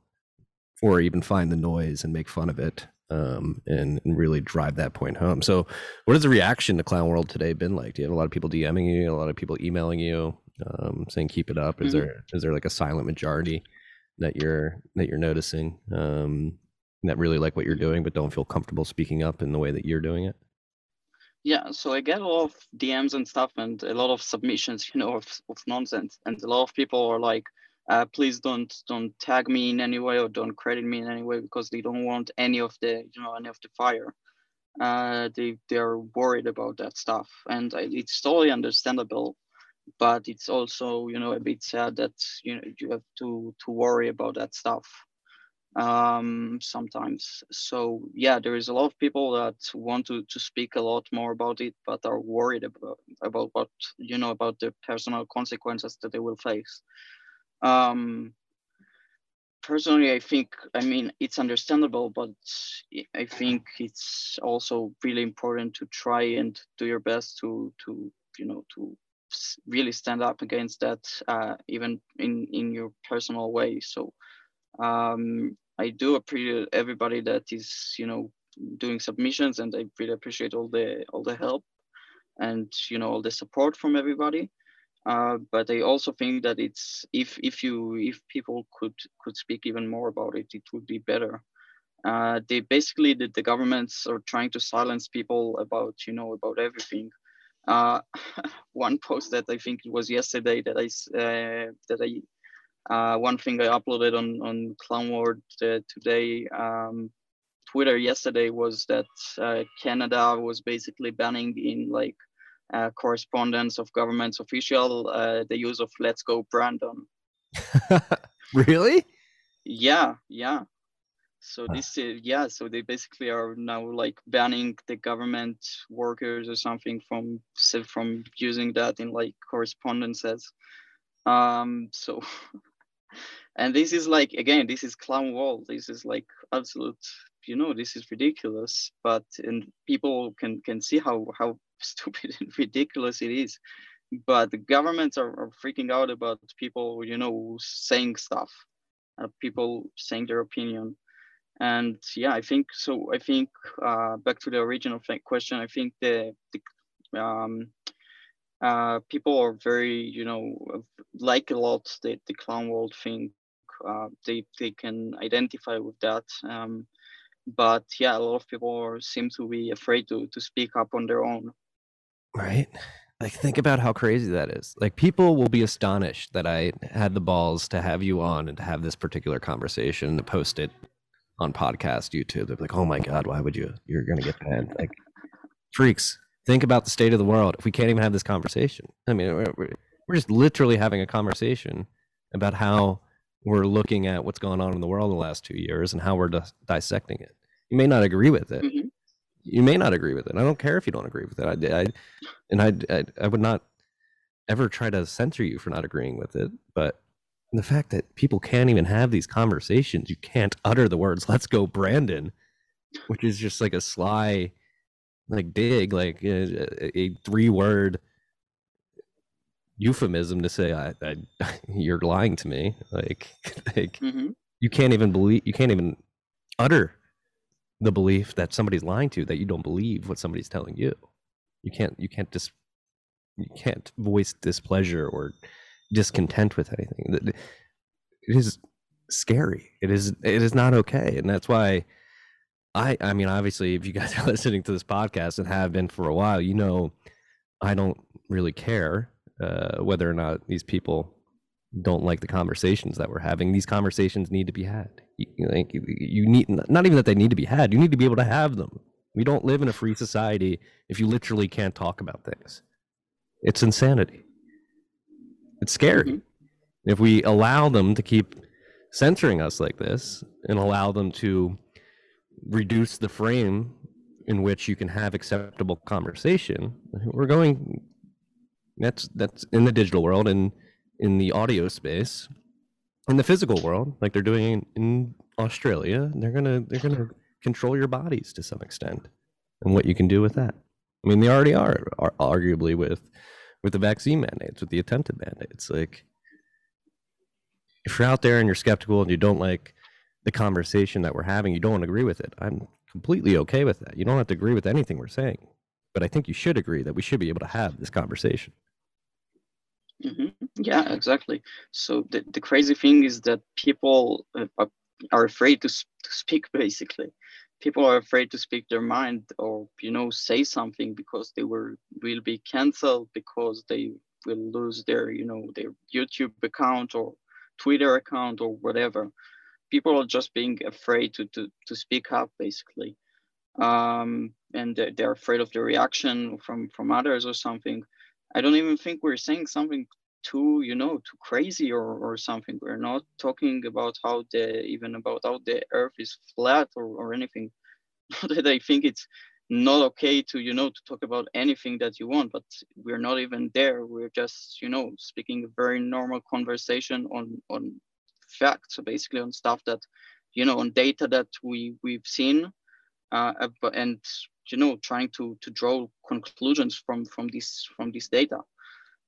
or even find the noise and make fun of it, um, and, and really drive that point home. So, what has the reaction to Clown World today been like? Do you have a lot of people DMing you, a lot of people emailing you, um, saying keep it up? Is Mhm. there is there like a silent majority that you're that you're noticing um, that really like what you're doing but don't feel comfortable speaking up in the way that you're doing it? Yeah, so I get a lot of DMs and stuff and a lot of submissions, you know, of, of nonsense. And a lot of people are like, uh, please don't don't tag me in any way or don't credit me in any way because they don't want any of the, you know, any of the fire. Uh, they they're worried about that stuff, and it's totally understandable. But it's also, you know, a bit sad that you know you have to to worry about that stuff um sometimes. So yeah there is a lot of people that want to to speak a lot more about it but are worried about about what you know about the personal consequences that they will face. Um personally i think i mean it's understandable but i think it's also really important to try and do your best to to you know to really stand up against that uh, even in in your personal way. So um, I do appreciate everybody that is, you know, doing submissions, and I really appreciate all the all the help and you know all the support from everybody. Uh, but I also think that it's if if you if people could could speak even more about it, it would be better. Uh, they basically the, the governments are trying to silence people about you know about everything. Uh, one post that I think it was yesterday that I uh, that I uh, one thing I uploaded on on Clown World uh, today, um, Twitter yesterday was that uh, Canada was basically banning in like uh, correspondence of government's official uh, the use of "Let's Go Brandon." really? Yeah, yeah. So this is yeah. So they basically are now like banning the government workers or something from from using that in like correspondences. Um. So, and this is like again, this is clown world. This is like absolute. You know, this is ridiculous. But and people can can see how how stupid and ridiculous it is. But the governments are, are freaking out about people, you know, saying stuff uh, people saying their opinion and yeah i think so i think uh, back to the original question i think the, the um, uh, people are very you know like a lot the, the clown world thing uh, they they can identify with that um, but yeah a lot of people are, seem to be afraid to to speak up on their own Right? Like think about how crazy that is. Like people will be astonished that I had the balls to have you on and to have this particular conversation to post it on podcast YouTube. They're like, "Oh my god, why would you? You're to get banned." Like freaks. Think about the state of the world. If we can't even have this conversation. I mean, we're, we're- just literally having a conversation about how we're looking at what's going on in the world the last 2 years and how we're dis- dissecting it. You may not agree with it Mhm. you may not agree with it. I don't care if you don't agree with it. I, I and I, I, I would not ever try to censor you for not agreeing with it. But the fact that people can't even have these conversations, you can't utter the words "Let's go, Brandon," which is just like a sly, like dig, like a, a three-word euphemism to say I, I, you're lying to me. Like, like hmm you can't even believe you can't even utter the belief that somebody's lying to you that you don't believe what somebody's telling you. You can't you can't just you can't voice displeasure or discontent with anything. Th- th- it is scary. It is it is not okay. And that's why i i mean obviously if you guys are listening to this podcast and have been for a while you know i don't really care uh, whether or not these people don't like the conversations that we're having. These conversations need to be had. You, like, you need not even that they need to be had. You need to be able to have them. We don't live in a free society if you literally can't talk about things. It's insanity. It's scary. Mm-hmm. If we allow them to keep censoring us like this and allow them to reduce the frame in which you can have acceptable conversation, we're going that's that's in the digital world and in the audio space. In the physical world, like they're doing in, Australia, they're gonna they're gonna control your bodies to some extent and what you can do with that. I mean, they already are, are arguably with with the vaccine mandates, with the attempted mandates. Like, if you're out there and you're skeptical and you don't like the conversation that we're having, you don't agree with it. I'm completely okay with that. You don't have to agree with anything we're saying, but I think you should agree that we should be able to have this conversation. Mm-hmm. Yeah, exactly. So the, the crazy thing is that people uh, are afraid to, to speak, basically. People are afraid to speak their mind or, you know, say something because they were will be canceled because they will lose their, you know, their YouTube account or Twitter account or whatever. People are just being afraid to, to, to speak up, basically. Um, and they're, afraid of the reaction from, from others or something. I don't even think we're saying something too, you know, too crazy or, or something. We're not talking about how the, even about how the earth is flat or, or anything. That I think it's not okay to, you know, to talk about anything that you want, but we're not even there. We're just, you know, speaking a very normal conversation on, on facts, so basically on stuff that, you know, on data that we, we've seen uh, and you know trying to to draw conclusions from from this from this data.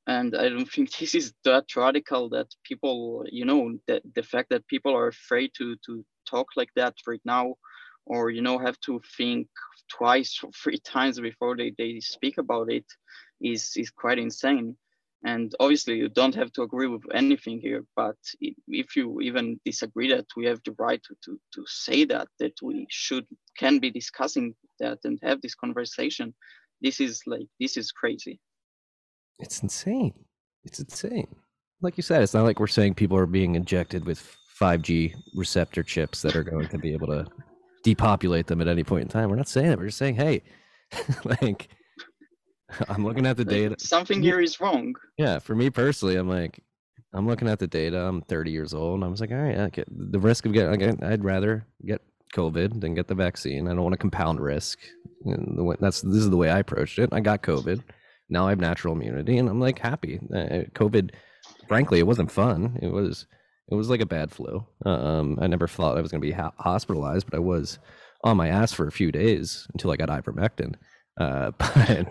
And i don't think this is that radical that people you know that the fact that people are afraid to to talk like that right now or you know have to think twice or three times before they, they speak about it is is quite insane and obviously you don't have to agree with anything here but if you even disagree that we have the right to, to, to say that that we should can be discussing that and have this conversation this is like this is crazy. It's insane. It's insane. Like you said it's not like we're saying people are being injected with 5g receptor chips that are going to be able to depopulate them at any point in time. We're not saying that. We're just saying hey like i'm looking at the data something here is wrong yeah for me personally i'm like i'm looking at the data i'm 30 years old and i was like all right okay. the risk of getting i'd rather get COVID, than get the vaccine. I don't want to compound risk. And the way, that's this is the way I approached it. I got COVID. Now I have natural immunity, and I'm like happy. Uh, COVID, frankly, it wasn't fun. It was it was like a bad flu. Um, I never thought I was going to be ha- hospitalized, but I was on my ass for a few days until I got ivermectin. Uh, but then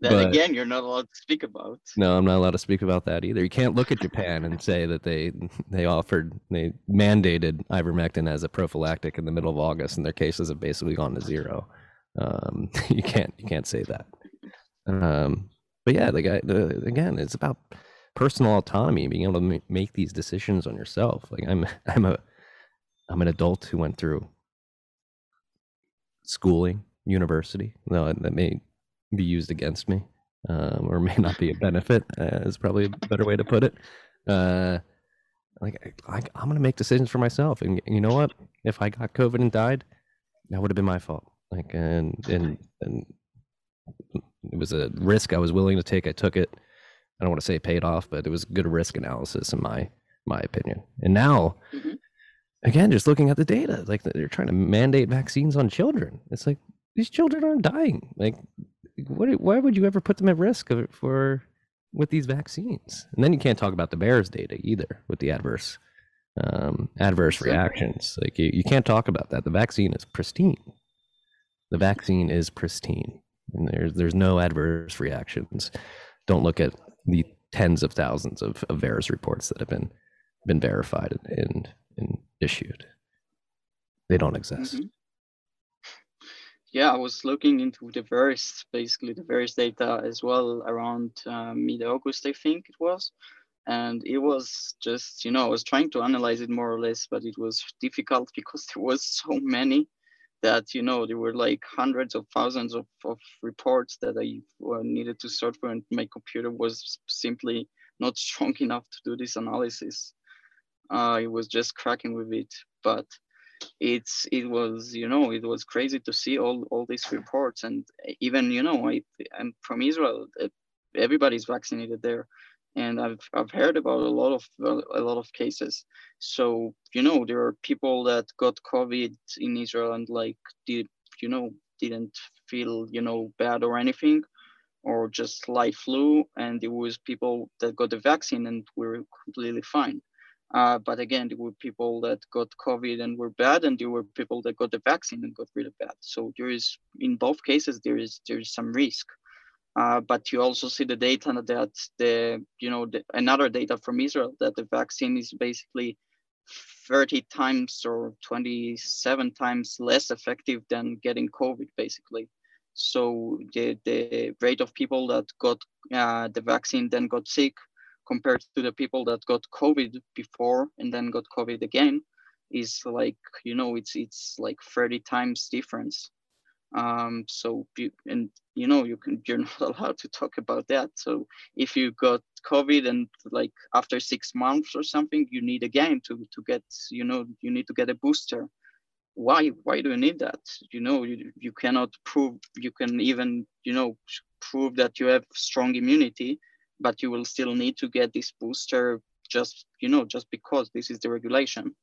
but, again, you're not allowed to speak about. No, I'm not allowed to speak about that either. You can't look at Japan and say that they they offered they mandated ivermectin as a prophylactic in the middle of August, and their cases have basically gone to zero. Um, you can't you can't say that. Um, but yeah, the guy the, again, it's about personal autonomy, being able to make these decisions on yourself. Like I'm I'm a I'm an adult who went through schooling university. No, that may be used against me, um, or may not be a benefit. Uh, is probably a better way to put it. Uh, like I, I'm going to make decisions for myself, and you know what? If I got COVID and died, that would have been my fault. Like, and and and it was a risk I was willing to take. I took it. I don't want to say paid off, but it was good risk analysis in my my opinion. And now. Mm-hmm again, just looking at the data, like they're trying to mandate vaccines on children. It's like these children aren't dying. Like, what? Why would you ever put them at risk for with these vaccines? And then you can't talk about the VAERS data either with the adverse um, adverse reactions. Like you, you can't talk about that. The vaccine is pristine. The vaccine is pristine, and there's there's no adverse reactions. Don't look at the tens of thousands of, of VAERS reports that have been been verified and, and issued. They don't exist. Mm-hmm yeah, I was looking into the VAERS, basically the VAERS data as well around uh, mid-August, I think it was. And it was just, you know, I was trying to analyze it more or less, but it was difficult because there was so many that, you know, there were like hundreds of thousands of, of reports that I uh, needed to sort for and my computer was simply not strong enough to do this analysis. Uh, it was just cracking with it. But it's it was you know it was crazy to see all all these reports and even you know I, i'm from israel everybody's vaccinated there and I've I've heard about a lot of a lot of cases. So you know there are people that got COVID in Israel and like did you know didn't feel you know bad or anything, or just light flu, and it was people that got the vaccine and were completely fine. Uh, but again, there were people that got COVID and were bad, and there were people that got the vaccine and got really bad. So there is, in both cases, there is there is some risk. Uh, but you also see the data that the you know the, another data from Israel that the vaccine is basically 30 times or 27 times less effective than getting COVID, basically. So the, the rate of people that got uh, the vaccine then got sick compared to the people that got COVID before and then got COVID again is like, you know, it's it's like 30 times difference. Um, so and you know you can you're not allowed to talk about that. So if you got COVID and like after six months or something, you need again to to get you know you need to get a booster why why do you need that you know you, you cannot prove you can even you know prove that you have strong immunity but you will still need to get this booster just you know just because this is the regulation.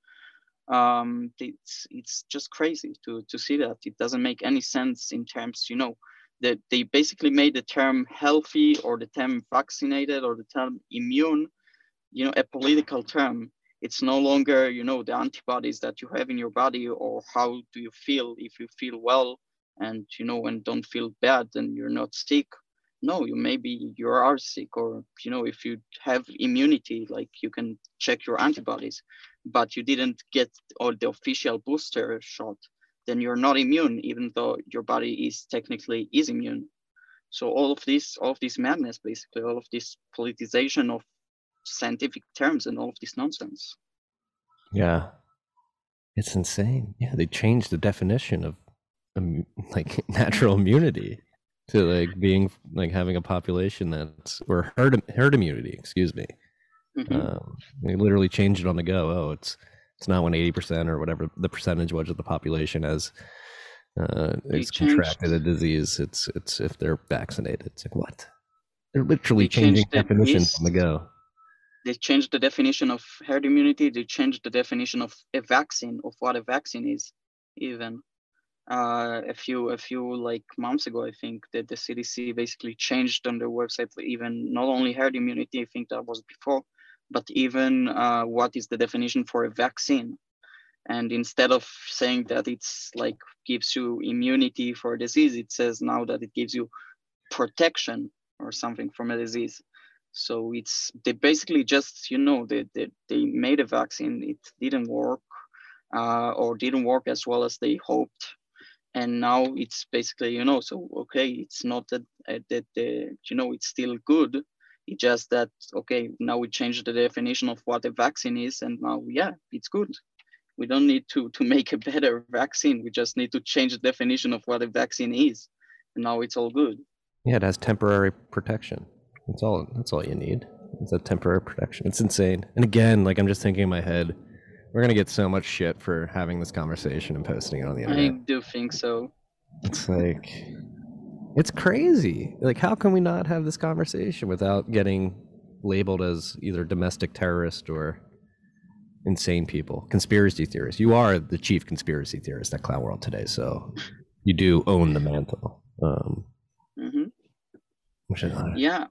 Um it's it's just crazy to to see that. It doesn't make any sense in terms you know that they basically made the term healthy or the term vaccinated or the term immune you know a political term. It's no longer you know the antibodies that you have in your body or how do you feel. If you feel well and you know and don't feel bad then you're not sick no you maybe you are sick or you know if you have immunity like you can check your antibodies but you didn't get all the official booster shot then you're not immune even though your body is technically is immune so all of this all of this madness basically all of this politicization of scientific terms and all of this nonsense. Yeah, it's insane. Yeah, they changed the definition of um, like natural immunity to like being like having a population that's or herd herd immunity. Excuse me. Mm-hmm. Um, they literally changed it on the go. Oh, it's it's not when eighty percent or whatever the percentage was of the population has uh, is contracted a disease. It's it's if they're vaccinated. It's like what? They're literally they changing definitions on the go they changed the definition of herd immunity. They changed the definition of a vaccine, of what a vaccine is, even. Uh, a few a few like months ago, I think that the CDC basically changed on their website even not only herd immunity, I think that was before, but even uh, what is the definition for a vaccine. And instead of saying that it's like gives you immunity for a disease, it says now that it gives you protection or something from a disease. So it's they basically just you know they they, they made a vaccine, it didn't work uh, or didn't work as well as they hoped, and now it's basically you know so okay it's not that uh, that the you know it's still good. It's just that okay now we change the definition of what a vaccine is, and now yeah it's good. We don't need to to make a better vaccine. We just need to change the definition of what a vaccine is, and now it's all good. Yeah, it has temporary protection. That's all. That's all you need. It's a temporary protection. It's insane. And again, like I'm just thinking in my head, we're gonna get so much shit for having this conversation and posting it on the internet. I do think so. It's like, it's crazy. Like, how can we not have this conversation without getting labeled as either domestic terrorist or insane people, conspiracy theorists? You are the chief conspiracy theorist at Clown World today, so you do own the mantle. Um, mm-hmm. yeah,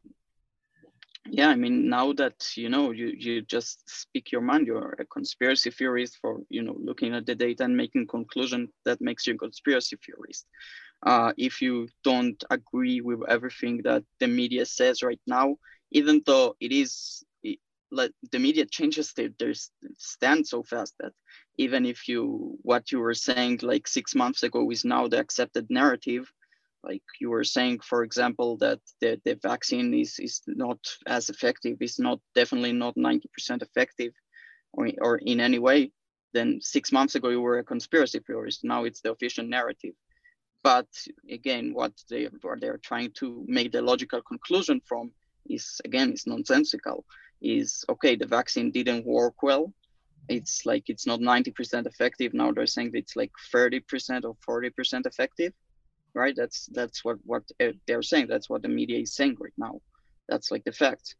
yeah i mean now that you know you you just speak your mind you're a conspiracy theorist for you know looking at the data and making conclusion that makes you a conspiracy theorist. Uh, if you don't agree with everything that the media says right now even though it is like the media changes their, their stand so fast that even if you what you were saying like six months ago is now the accepted narrative like you were saying, for example, that the, the vaccine is, is not as effective, is not definitely not 90% effective or, or in any way, then six months ago you were a conspiracy theorist. Now it's the official narrative. But again, what they what they're trying to make the logical conclusion from is again is nonsensical. Is okay, the vaccine didn't work well. It's like it's not 90% effective. Now they're saying it's like 30% or 40% effective right? That's that's what what they're saying. That's what the media is saying right now. That's like the fact.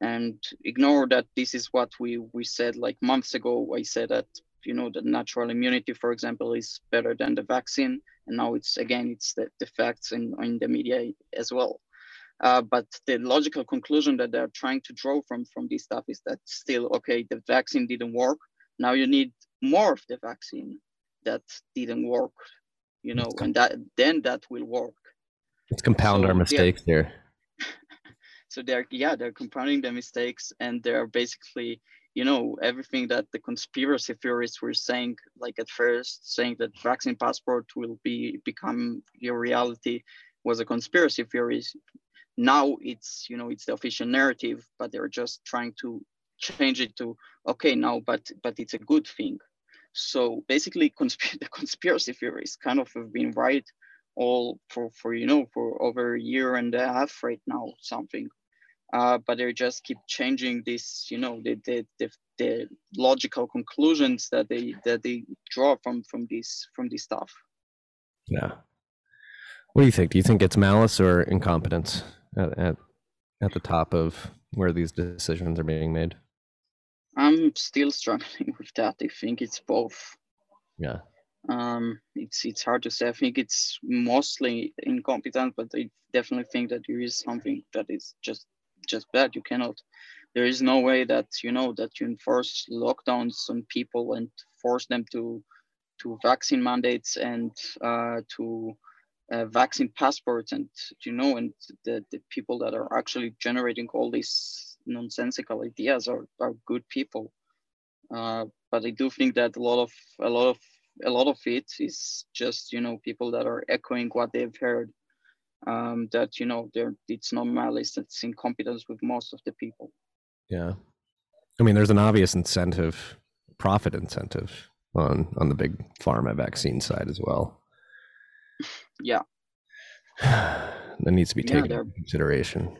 and ignore that this is what we we said like months ago i said that you know the natural immunity for example is better than the vaccine and now it's again it's the, the facts in, in the media as well uh, but the logical conclusion that they're trying to draw from from this stuff is that still okay the vaccine didn't work now you need more of the vaccine that didn't work you know and that then that will work. Let's compound So, our mistakes here. So they're yeah they're compounding the mistakes and they're basically you know everything that the conspiracy theorists were saying like at first saying that vaccine passport will be become your reality was a conspiracy theory now it's you know it's the official narrative but they're just trying to change it to okay now but but it's a good thing so basically consp- the conspiracy theories kind of have been right all for for you know for over a year and a half right now something. Uh, but they just keep changing this you know the, the the the logical conclusions that they that they draw from from this from this stuff. Yeah. What do you think? Do you think it's malice or incompetence at, at, at the top of where these decisions are being made i'm still struggling with that. I think it's both. Yeah. Um it's it's hard to say. I think it's mostly incompetent but i definitely think that there is something that is just just bad. You cannot there is no way that you know that you enforce lockdowns on people and force them to to vaccine mandates and uh, to uh, vaccine passports and you know and the, the people that are actually generating all these nonsensical ideas are, are good people. Uh, but i do think that a lot of a lot of a lot of it is just you know people that are echoing what they've heard um, that you know there it's not malice it's incompetence with most of the people. Yeah. I mean there's an obvious incentive profit incentive on on the big pharma vaccine side as well. Yeah. That needs to be taken they're- into consideration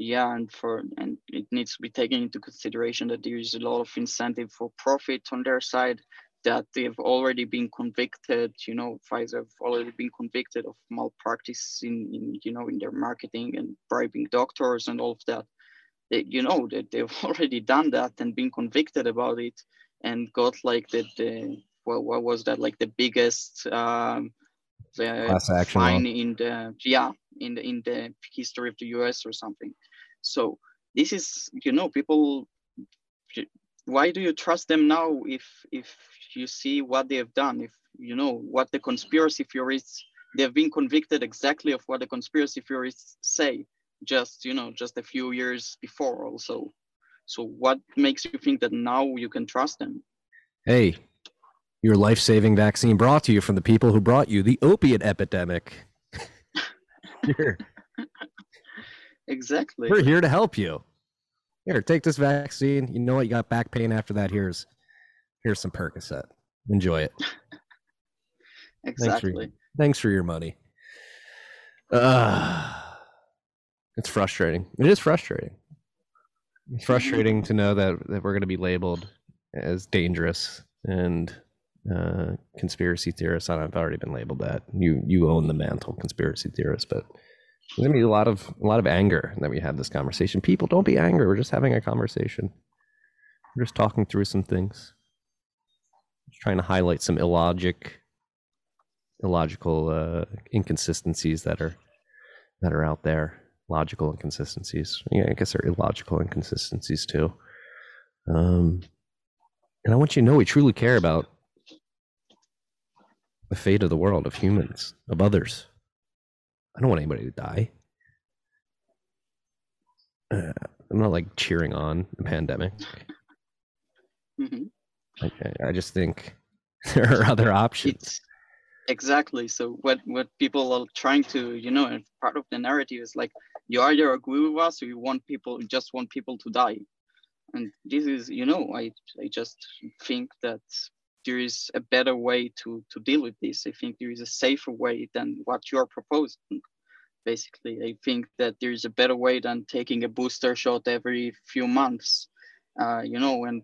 yeah and for and it needs to be taken into consideration that there is a lot of incentive for profit on their side that they've already been convicted you know pfizer have already been convicted of malpractice in, in you know in their marketing and bribing doctors and all of that they, you know that they've already done that and been convicted about it and got like the, the well, what was that like the biggest um the Class action law. fine in the yeah in the in the history of the us or something so this is you know people why do you trust them now if if you see what they have done if you know what the conspiracy theorists they've been convicted exactly of what the conspiracy theorists say just you know just a few years before also. So what makes you think that now you can trust them? Hey your life-saving vaccine brought to you from the people who brought you the opiate epidemic. Here exactly. We're here to help you. Here take this vaccine. You know what? You got back pain after that. Here's here's some percocet. Enjoy it. Thanks for, exactly. thanks for your money. Uh, it's frustrating. It is frustrating. It's frustrating to know that, that we're going to be labeled as dangerous and uh, conspiracy theorists. I've already been labeled that. You you own the mantle, conspiracy theorist. But there's gonna be a lot of a lot of anger that we have this conversation. People, don't be angry. We're just having a conversation. We're just talking through some things. Just trying to highlight some illogic, illogical uh, inconsistencies that are that are out there. Logical inconsistencies. Yeah, I guess they're illogical inconsistencies too. Um, and I want you to know we truly care about the fate of the world, of humans, of others. I don't want anybody to die. Uh, I'm not like cheering on the pandemic. hmm I, I just think there are other options. it's exactly so what what people are trying to you know and part of the narrative is like you either agree with us or you want people you just want people to die and this is you know i i just think that there is a better way to to deal with this. I think there is a safer way than what you're proposing. Basically i think that there is a better way than taking a booster shot every few months uh, you know, and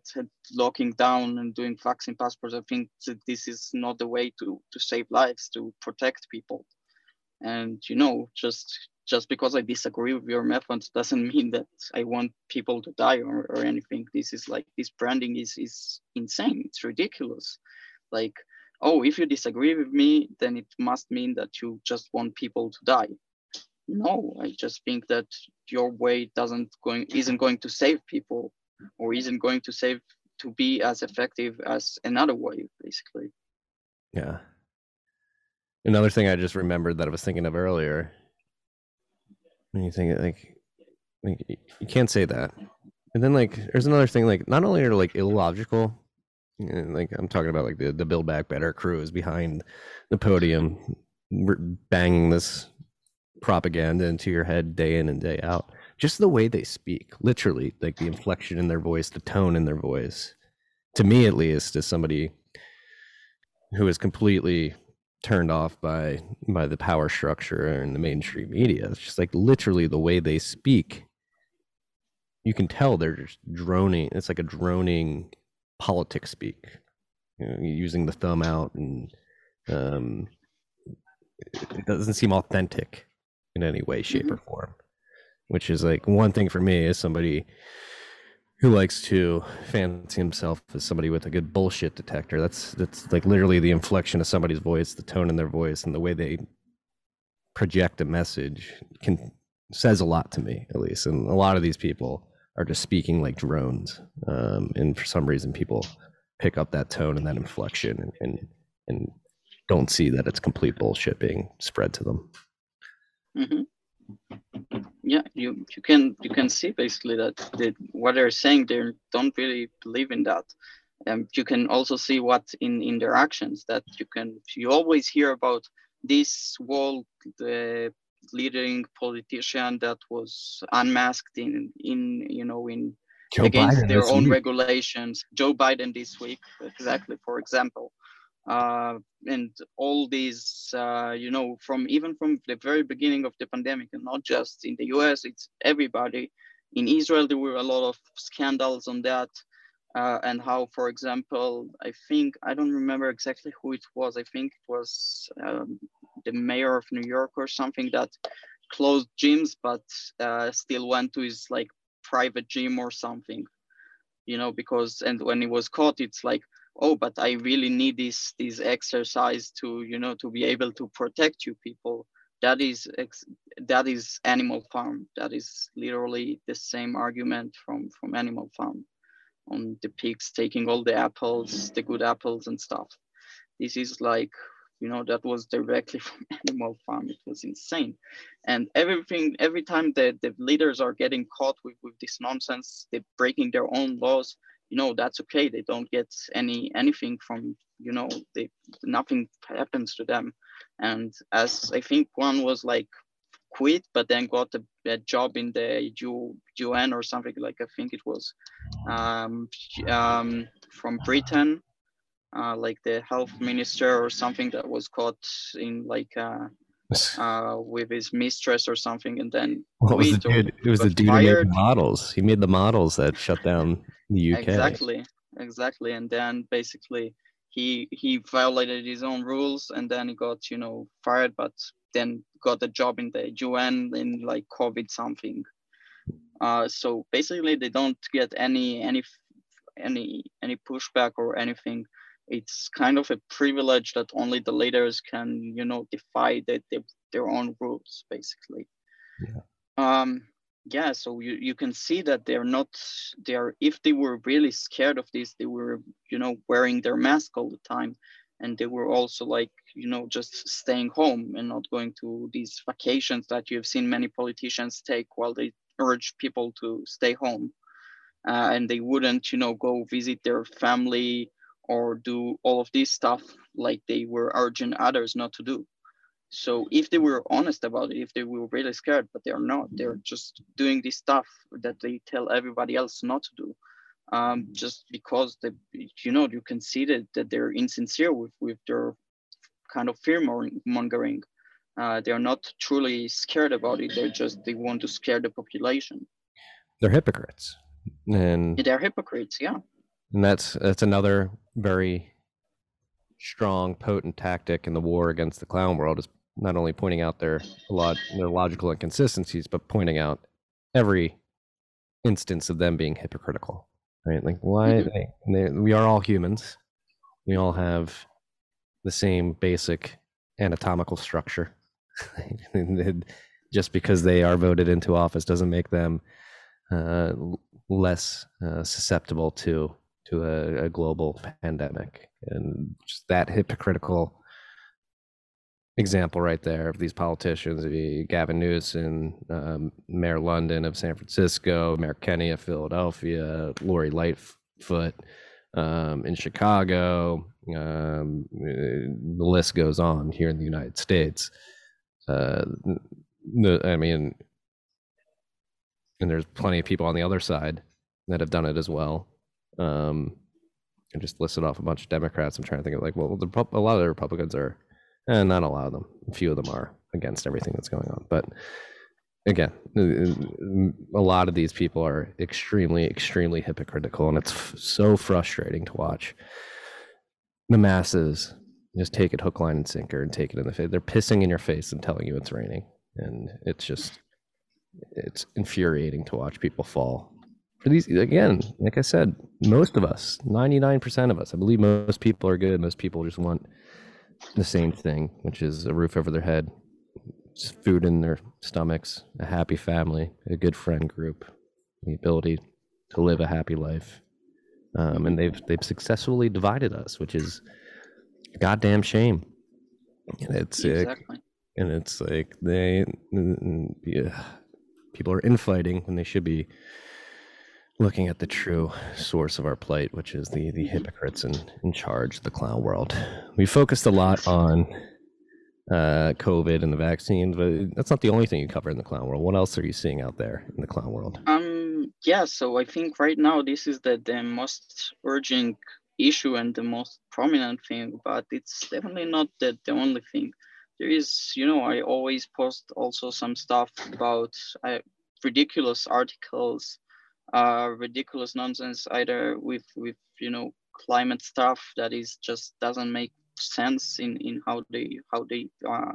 locking down and doing vaccine passports. I think that this is not the way to to save lives, to protect people, and you know, just just because I disagree with your method doesn't mean that I want people to die or, or anything. This is like this branding is is insane. It's ridiculous. Like, oh, if you disagree with me, then it must mean that you just want people to die. No, I just think that your way doesn't going isn't going to save people or isn't going to save to be as effective as another way, basically. Yeah. Another thing I just remembered that I was thinking of earlier when you think like, like you can't say that. And then like there's another thing like not only are like illogical, like I'm talking about like the the Build Back Better crew is behind the podium, banging this propaganda into your head day in and day out. Just the way they speak, literally, like the inflection in their voice, the tone in their voice. To me, at least, as somebody who is completely turned off by by the power structure and the mainstream media. It's just like literally the way they speak. You can tell they're just droning. It's like a droning politics speak, you know, using the thumb out, and um, it doesn't seem authentic in any way, shape, mm-hmm. or form. Which is like one thing for me as somebody who likes to fancy himself as somebody with a good bullshit detector. That's that's like literally the inflection of somebody's voice, the tone in their voice, and the way they project a message can says a lot to me, at least. And a lot of these people are just speaking like drones, um, and for some reason, people pick up that tone and that inflection, and and, and don't see that it's complete bullshit being spread to them. Mm-hmm yeah you you can you can see basically that, that what they're saying they don't really believe in that. And you can also see what in in their actions that you can you always hear about this world the leading politician that was unmasked in in you know in Joe against Biden their own week. regulations. Joe biden this week exactly for example uh, and all these, uh, you know, from even from the very beginning of the pandemic, and not just in the US, it's everybody. In Israel, there were a lot of scandals on that, uh, and how, for example, I think I don't remember exactly who it was. I think it was um, the mayor of New York or something that closed gyms, but uh, still went to his like private gym or something, you know, because and when he was caught, it's like oh but i really need this this exercise to you know to be able to protect you people. That is that is animal farm. That is literally the same argument from from animal farm on the pigs taking all the apples the good apples and stuff. This is like you know that was directly from animal farm. It was insane. And everything every time the, the leaders are getting caught with, with this nonsense they're breaking their own laws you know that's okay. They don't get any anything from you know they nothing happens to them. And as i think one was like quit but then got a, a job in the U, un or something like i think it was um, um, from britain uh, like the health minister or something that was caught in like uh, uh, with his mistress or something, and then what was the dude? It was the dude fired. who made the models. He made the models that shut down the UK. Exactly, exactly. And then basically he he violated his own rules, and then he got you know fired, but then got a job in the UN in like COVID something. Uh, so basically, they don't get any any any any pushback or anything it's kind of a privilege that only the leaders can you know defy the, the, their own rules basically. Yeah. um yeah so you, you can see that they're not they're if they were really scared of this they were you know wearing their mask all the time. And they were also like you know just staying home and not going to these vacations that you have seen many politicians take while they urge people to stay home. Uh, and they wouldn't you know go visit their family or do all of this stuff like they were urging others not to do. So if they were honest about it, if they were really scared, but they're not, they're just doing this stuff that they tell everybody else not to do. Um, just because they, you know, you can see that, that they're insincere with, with their kind of fear mongering. Uh, they're not truly scared about it. They're just, they want to scare the population. They're hypocrites. And they're hypocrites, yeah and that's that's another very strong, potent tactic in the war against the clown world is not only pointing out their a lot their logical inconsistencies, but pointing out every instance of them being hypocritical. Right? Like why Mhm. they, they, we are all humans. We all have the same basic anatomical structure. Just because they are voted into office doesn't make them uh, less uh, susceptible to to a, a global pandemic. And just that hypocritical example right there of these politicians, Gavin Newsom, um, Mayor London of San Francisco, Mayor Kenney of Philadelphia, Lori Lightfoot um, in Chicago. Um, the list goes on here in the United States. Uh, I mean, and there's plenty of people on the other side that have done it as well. Um, and just listed off a bunch of Democrats. I'm trying to think of like, well, the, a lot of the Republicans are, and not a lot of them. A few of them are against everything that's going on. But again, uh, a lot of these people are extremely, extremely hypocritical, and it's f- so frustrating to watch the masses just take it hook, line, and sinker and take it in the face. They're pissing in your face and telling you it's raining, and it's just it's infuriating to watch people fall for these again like i said most of us 99% of us i believe most people are good. Most people just want the same thing which is a roof over their head food in their stomachs a happy family a good friend group the ability to live a happy life. Um, and they've they've successfully divided us which is a goddamn shame. And it's uh, Exactly. and it's like they yeah, people are infighting when they should be looking at the true source of our plight which is the the hypocrites in in charge of the clown world. We focused a lot on uh covid and the vaccines but that's not the only thing you cover in the clown world. What else are you seeing out there in the clown world? Um, yeah, so I think right now this is the, the most urgent issue and the most prominent thing, but it's definitely not the, the only thing. There is, you know, I always post also some stuff about uh, ridiculous articles, uh, ridiculous nonsense, either with, with, you know, climate stuff that is just doesn't make sense in, in how they, how they, uh,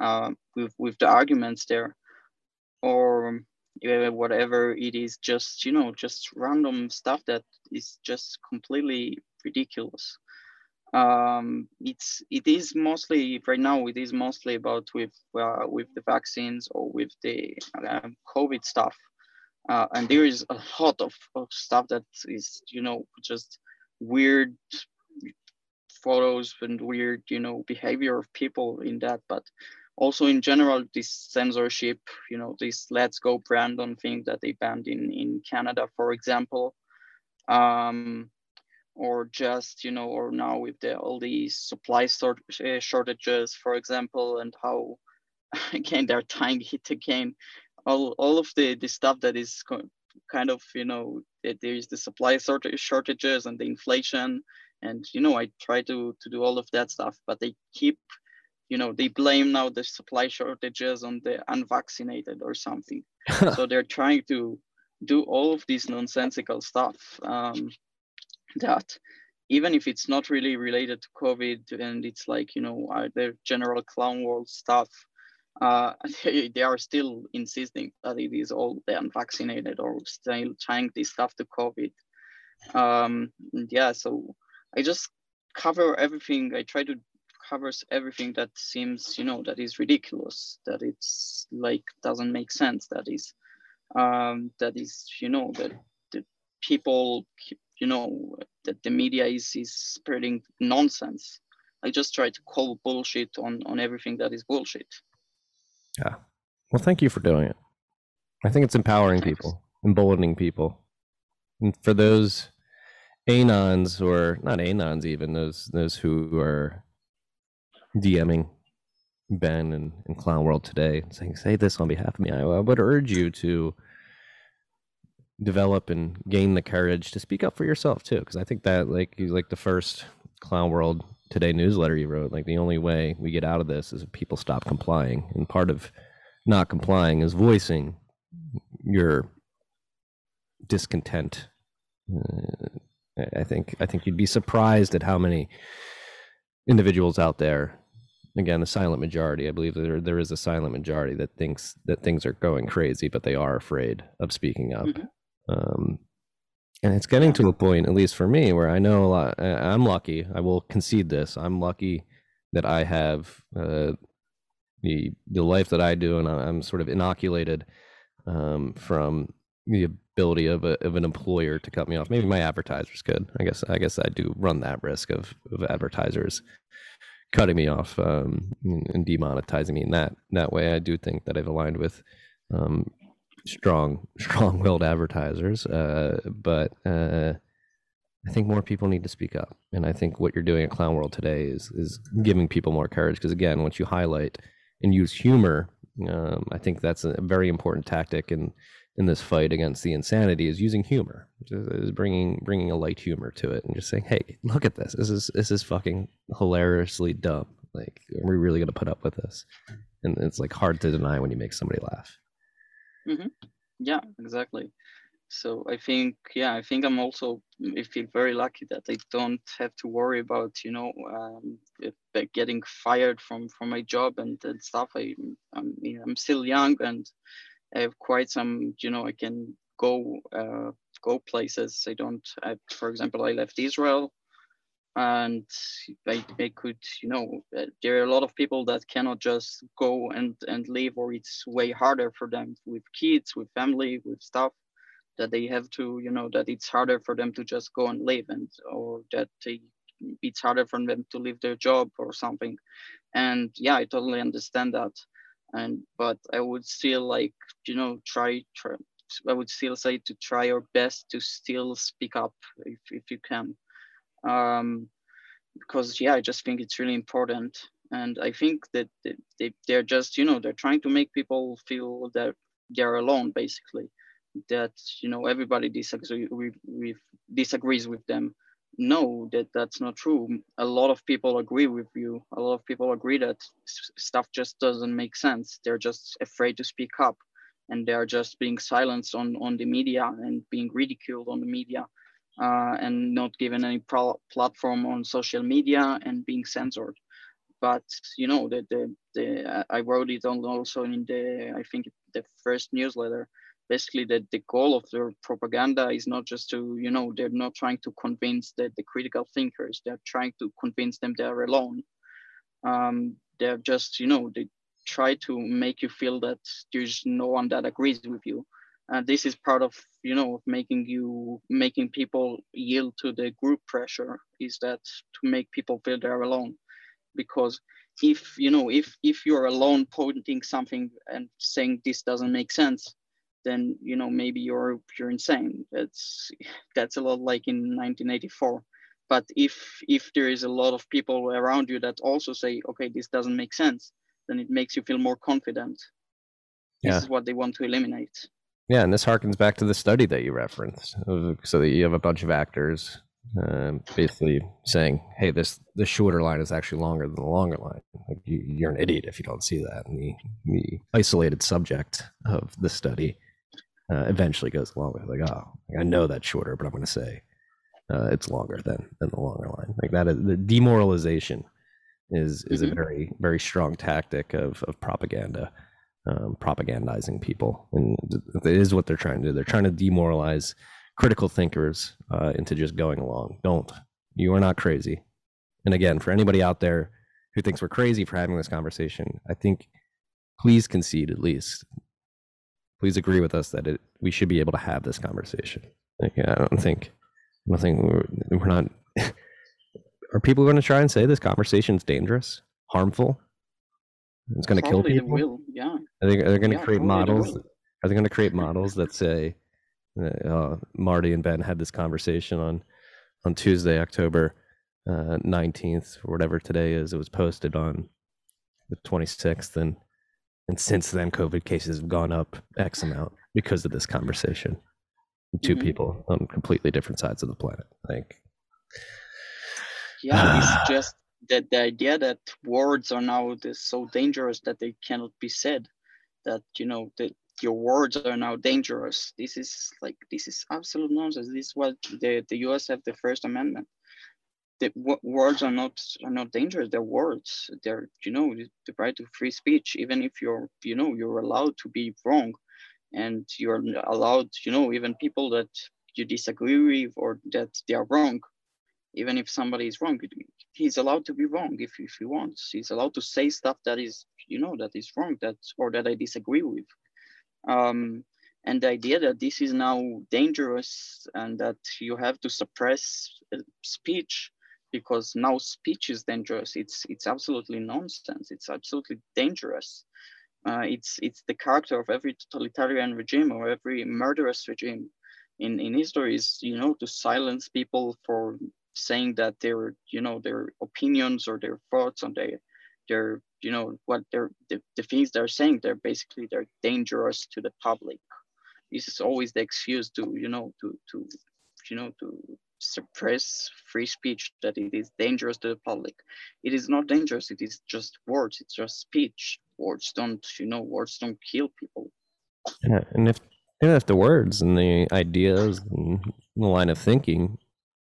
uh, with, with the arguments there. Or uh, whatever it is just you know just random stuff that is just completely ridiculous. Um it's it is mostly right now it is mostly about with uh, with the vaccines or with the um, covid stuff uh, and there is a lot of, of stuff that is you know just weird photos and weird you know behavior of people in that. But also in general this censorship you know this let's go brandon thing that they banned in in canada for example. Um or just you know or now with the all these supply sort- uh, shortages for example and how again they're tying it again all all of the the stuff that is kind of you know there's the supply shortages and the inflation. And you know i try to to do all of that stuff but they keep you know they blame now the supply shortages on the unvaccinated or something. So they're trying to do all of this nonsensical stuff um, that even if it's not really related to covid and it's like you know uh, the general clown world stuff uh, they, they are still insisting that it is all the unvaccinated or still trying this stuff to covid. Um, yeah so i just cover everything. I try to covers everything that seems you know that is ridiculous that it's like doesn't make sense that is um that is you know that the people you know that the media is is spreading nonsense. I just try to call bullshit on on everything that is bullshit yeah well thank you for doing it i think it's empowering Thanks. people emboldening people and for those anons or not anons even those those who are DMing Ben and, and Clown World today, saying, "Say this on behalf of me." I, I would urge you to develop and gain the courage to speak up for yourself too, because I think that, like, you like the first Clown World today newsletter you wrote, like the only way we get out of this is if people stop complying, and part of not complying is voicing your discontent. Uh, I- think I think you'd be surprised at how many individuals out there again a silent majority. I believe there there is a silent majority that thinks that things are going crazy, but they are afraid of speaking up. Mhm. Um, and it's getting to a point, at least for me, where I know a lot. I'm lucky. I will concede this. I'm lucky that I have uh, the the life that I do, and I'm sort of inoculated um, from the ability of a, of an employer to cut me off. Maybe my advertisers could. I guess I guess I do run that risk of of advertisers cutting me off um, and, and demonetizing me in that that way. I do think that I've aligned with um, strong strong-willed advertisers, uh, but uh, I think more people need to speak up. And I think what you're doing at Clown World today is is giving people more courage. Because again, once you highlight and use humor, um, I think that's a very important tactic in in this fight against the insanity is using humor, is bringing bringing a light humor to it, and just saying, "Hey, look at this. This is this is fucking hilariously dumb. Like, are we really gonna put up with this?" And it's like hard to deny when you make somebody laugh. Yeah exactly. So i think yeah i think i'm also i feel very lucky that i don't have to worry about you know um, if- getting fired from from my job and, and stuff. I I'm, I'm still young and i have quite some you know i can go uh, go places. I don't I, for example i left israel and they, I could you know uh, there are a lot of people that cannot just go and and leave or it's way harder for them with kids with family with stuff that they have to you know that it's harder for them to just go and leave and or that they it's harder for them to leave their job or something. And yeah i totally understand that. And but i would still like you know try try i would still say to try your best to still speak up if, if you can um, because yeah, I just think it's really important, and I think that they, they they're just you know they're trying to make people feel that they're alone, basically, that you know everybody disagrees with, with disagrees with them. No, that that's not true. A lot of people agree with you. A lot of people agree that stuff just doesn't make sense. They're just afraid to speak up, and they're just being silenced on on the media and being ridiculed on the media uh, and not given any platform on social media and being censored. But you know, the, the, the I wrote it on also in the I think the first newsletter. Basically, that the goal of their propaganda is not just to you know they're not trying to convince the, the critical thinkers. They're trying to convince them they're alone. Um, they're just you know they try to make you feel that there's no one that agrees with you uh, this is part of you know making you making people yield to the group pressure is that to make people feel they're alone. Because if you know if if you're alone pointing something and saying this doesn't make sense then you know maybe you're you're insane. That's that's a lot like in 1984 but if if there is a lot of people around you that also say okay this doesn't make sense then it makes you feel more confident. Yeah. this is what they want to eliminate Yeah, and this harkens back to the study that you referenced. So that you have a bunch of actors um, basically saying, "Hey, this the shorter line is actually longer than the longer line." Like you, you're an idiot if you don't see that. And the the isolated subject of the study uh, eventually goes along with like, "Oh, I know that's shorter, but I'm going to say uh, it's longer than than the longer line." Like that is the demoralization is is a Mhm. very very strong tactic of of propaganda um, propagandizing people, and it is what they're trying to do. They're trying to demoralize critical thinkers uh, into just going along. Don't. You are not crazy. And again, for anybody out there who thinks we're crazy for having this conversation, I think please concede at least. Please agree with us that it, we should be able to have this conversation. Like, I don't think, I don't think we're, we're not. are people going to try and say this conversation is dangerous, harmful? It's going to kill people. will yeah Are they, are they going to Yeah, create models? Are they going to create models that say, uh, Marty and Ben had this conversation on on Tuesday, October uh, nineteenth, or whatever today is. It was posted on the twenty sixth, and and since then, COVID cases have gone up X amount because of this conversation. Two Mhm. people on completely different sides of the planet. Like, yeah it's just that the idea that words are now this so dangerous that they cannot be said that you know that your words are now dangerous. This is like this is absolute nonsense. This is what the, the us have the first amendment. The words are not are not dangerous. They're words. They're you know the right to free speech even if you're you know you're allowed to be wrong and you're allowed you know even people that you disagree with or that they are wrong even if somebody is wrong he's allowed to be wrong if, if he wants. He's allowed to say stuff that is you know that is wrong that or that i disagree with. Um, and the idea that this is now dangerous and that you have to suppress uh, speech because now speech is dangerous it's it's absolutely nonsense it's absolutely dangerous. Uh, it's it's the character of every totalitarian regime or every murderous regime in in history is you know to silence people for saying that their you know their opinions or their thoughts on their their you know what they're the, the things they're saying they're basically they're dangerous to the public. This is always the excuse to you know to to you know to suppress free speech that it is dangerous to the public. It is not dangerous it is just words it's just speech. Words don't you know words don't kill people. Yeah, and if if the words and the ideas and the line of thinking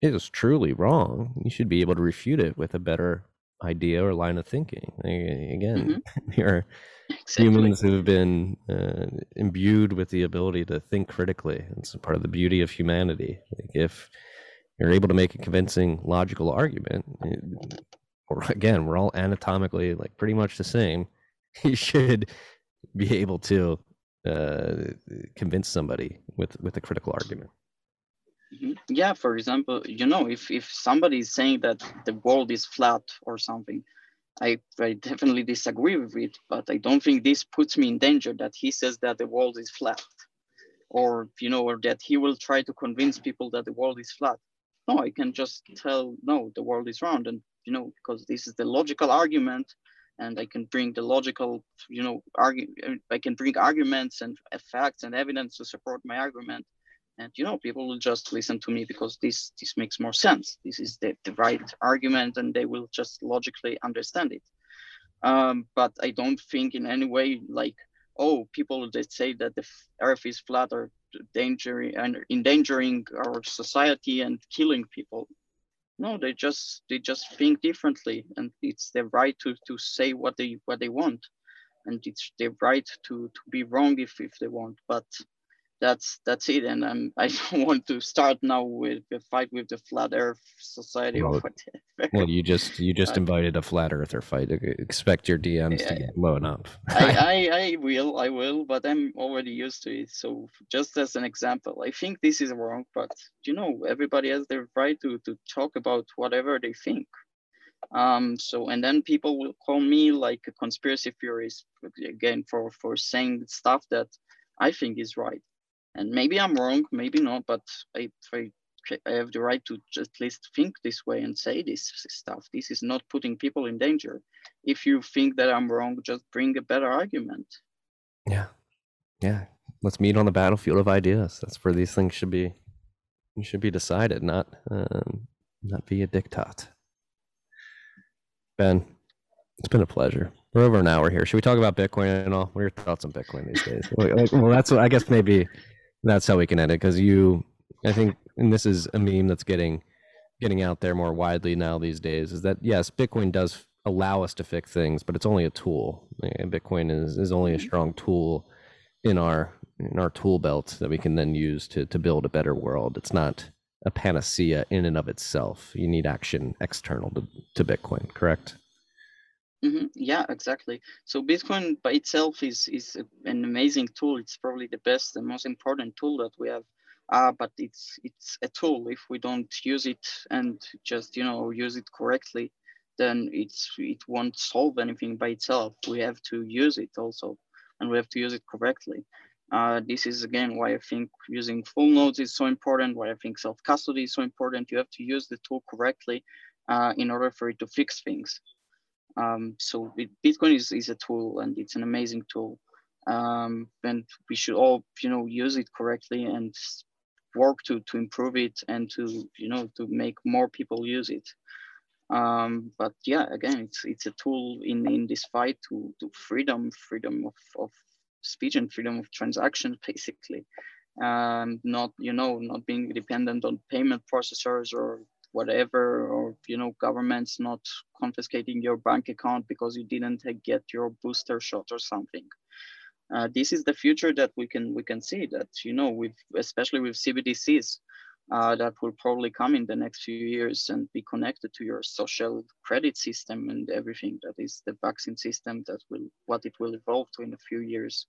is truly wrong you should be able to refute it with a better idea or line of thinking again mm-hmm. are exactly. humans who've been uh, imbued with the ability to think critically it's part of the beauty of humanity like if you're able to make a convincing logical argument or again we're all anatomically like pretty much the same you should be able to uh, convince somebody with with a critical argument. Yeah for example you know if if somebody is saying that the world is flat or something I, I definitely disagree with it but i don't think this puts me in danger that he says that the world is flat or you know or that he will try to convince people that the world is flat. No i can just tell no the world is round and you know because this is the logical argument and i can bring the logical you know argue i can bring arguments and facts and evidence to support my argument and you know people will just listen to me because this this makes more sense. This is the, the right argument and they will just logically understand it. Um, but i don't think in any way like oh people that say that the earth is flat are endangering and endangering our society and killing people. No they just they just think differently and it's their right to to say what they what they want. And it's their right to to be wrong if if they want. But that's that's it. And i don't want to start now with a fight with the flat earth society well, or whatever. well you just you just invited a flat earther fight. Expect your dms yeah, to get blown up. I, I i will i will but i'm already used to it. So just as an example i think this is wrong but you know everybody has the right to to talk about whatever they think. Um so and then people will call me like a conspiracy theorist again for for saying stuff that i think is right and maybe I'm wrong, maybe not, but I, I, I have the right to just at least think this way and say this stuff. This is not putting people in danger. If you think that I'm wrong, just bring a better argument. Yeah. Yeah. Let's meet on the battlefield of ideas. That's where these things should be should be decided, not um, not via diktat. Ben, it's been a pleasure. We're over an hour here. Should we talk about Bitcoin and all? What are your thoughts on Bitcoin these days? well, that's what I guess maybe that's how we can end it because you i think and this is a meme that's getting getting out there more widely now these days is that yes bitcoin does allow us to fix things but it's only a tool. Bitcoin is, is only a mm-hmm. strong tool in our in our tool belt that we can then use to to build a better world. It's not a panacea in and of itself. You need action external to, to bitcoin correct Mm-hmm. Yeah, exactly. So Bitcoin by itself is is an amazing tool. It's probably the best and most important tool that we have. Uh, but it's it's a tool. If we don't use it and just you know use it correctly, then it's it won't solve anything by itself. We have to use it also, and we have to use it correctly. Uh, this is again why I think using full nodes is so important. Why I think self custody is so important. You have to use the tool correctly uh, in order for it to fix things. Um, so it, Bitcoin is, is a tool and it's an amazing tool. Um, and we should all, you know, use it correctly and work to, to improve it and to, you know, to make more people use it. Um, but yeah, again, it's, it's a tool in, in this fight to, to freedom, freedom of, of speech and freedom of transaction, basically. Um, not, you know, not being dependent on payment processors or whatever, or you know, governments not confiscating your bank account because you didn't get your booster shot or something. Uh, this is the future that we can we can see that you know with especially with CBDCs uh, that will probably come in the next few years and be connected to your social credit system and everything that is the vaccine system that will what it will evolve to in a few years.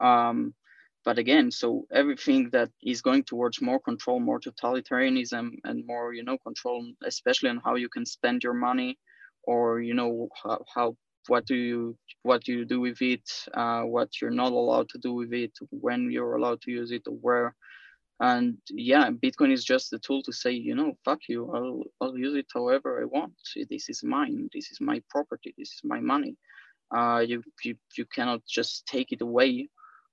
Um, but again, so everything that is going towards more control, more totalitarianism, and more you know control, especially on how you can spend your money, or you know how, how what do you what do you do with it, uh, what you're not allowed to do with it, when you're allowed to use it, or where. And yeah bitcoin is just a tool to say you know fuck you i'll, I'll use it however i want. This is mine. This is my property. This is my money. Uh, you, you you cannot just take it away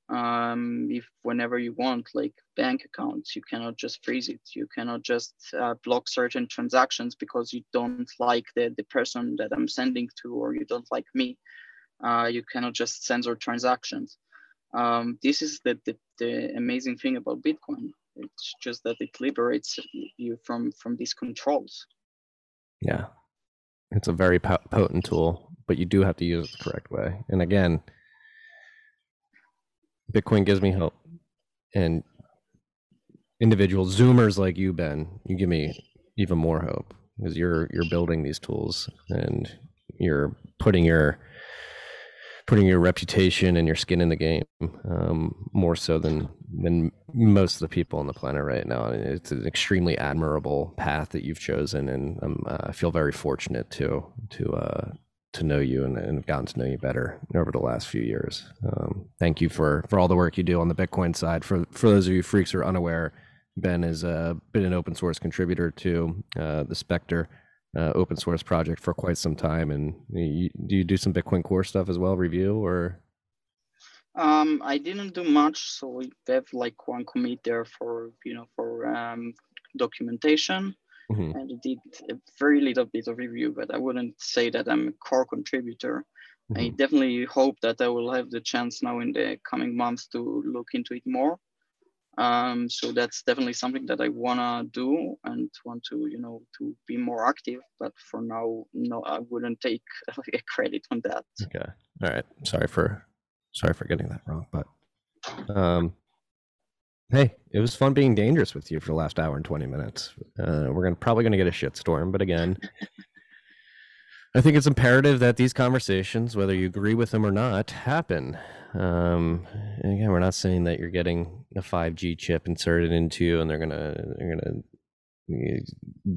um, if whenever you want like bank accounts you cannot just freeze it you cannot just uh, block certain transactions because you don't like the, the person that i'm sending to or you don't like me uh, you cannot just censor transactions um, this is the, the, the amazing thing about Bitcoin. It's just that it liberates you from from these controls. Yeah, it's a very potent tool, but you do have to use it the correct way. And again, Bitcoin gives me hope, and individual Zoomers like you, Ben, you give me even more hope because you're you're building these tools and you're putting your putting your reputation and your skin in the game um, more so than than most of the people on the planet right now. It's an extremely admirable path that you've chosen, and uh, I feel very fortunate to to uh, to know you and, and have gotten to know you better over the last few years. Um, thank you for for all the work you do on the Bitcoin side. For for those of you freaks who are unaware, Ben has uh, been an open source contributor to uh, the Specter uh, open source project for quite some time. And you, do you do some Bitcoin Core stuff as well, review or? Um, I didn't do much, so we have like one commit there for you know for um, documentation, mm-hmm. and did a very little bit of review, but I wouldn't say that I'm a core contributor. Mm-hmm. I definitely hope that I will have the chance now in the coming months to look into it more. Um, so that's definitely something that I wanna do and want to, you know, to be more active. But for now, no, I wouldn't take a credit on that. Okay. All right. Sorry for, sorry for getting that wrong. But, um, hey, it was fun being dangerous with you for the last hour and twenty minutes. Uh, we're gonna probably gonna get a shitstorm, but again. I think it's imperative that these conversations, whether you agree with them or not, happen. Um, again, we're not saying that you're getting a 5G chip inserted into you and they're gonna they're gonna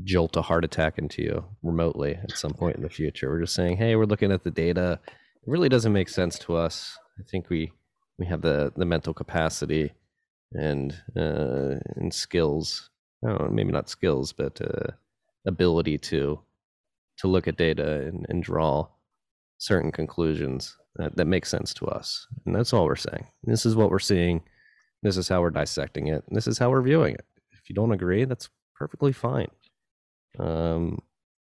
jolt a heart attack into you remotely at some point in the future. We're just saying, hey, we're looking at the data. It really doesn't make sense to us. I think we we have the the mental capacity and uh, and skills. Oh, maybe not skills, but uh, ability to to look at data and, and draw certain conclusions that, that make sense to us. And that's all we're saying. This is what we're seeing. This is how we're dissecting it. This is how we're viewing it. If you don't agree, that's perfectly fine. Um,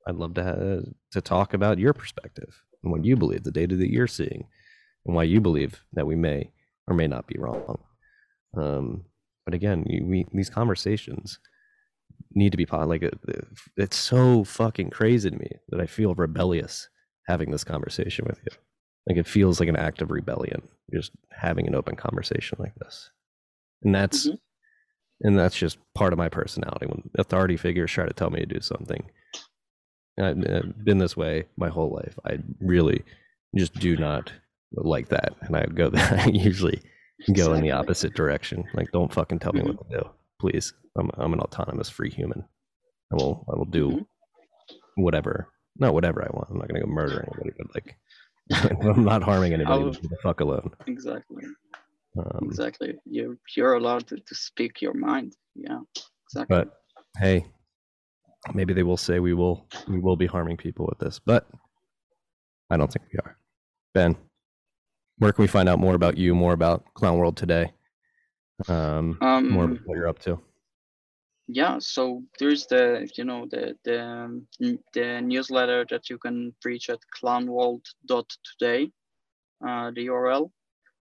I'd love to have, to talk about your perspective and what you believe, the data that you're seeing, and why you believe that we may or may not be wrong. Um, but again, we, these conversations need to be like it's so fucking crazy to me that I feel rebellious having this conversation with you. Like it feels like an act of rebellion just having an open conversation like this. And that's mm-hmm. and that's just part of my personality. When authority figures try to tell me to do something, I've been this way my whole life. I really just do not like that, and I go. I usually go in the opposite direction. Like, don't fucking tell me mm-hmm. what to do, please. I'm I'm an autonomous free human. I will I will do mm-hmm. whatever, not whatever I want. I'm not gonna go murder anybody, but like I'm not harming anybody. I'll, the fuck alone. Exactly. Um, exactly. You're you're allowed to, to speak your mind. Yeah. Exactly. But hey, maybe they will say we will we will be harming people with this, but I don't think we are. Ben, where can we find out more about you, more about Clown World today? Um, um more what you're up to. Yeah so there's the you know the the um, the newsletter that you can reach at clownworld.today uh, the url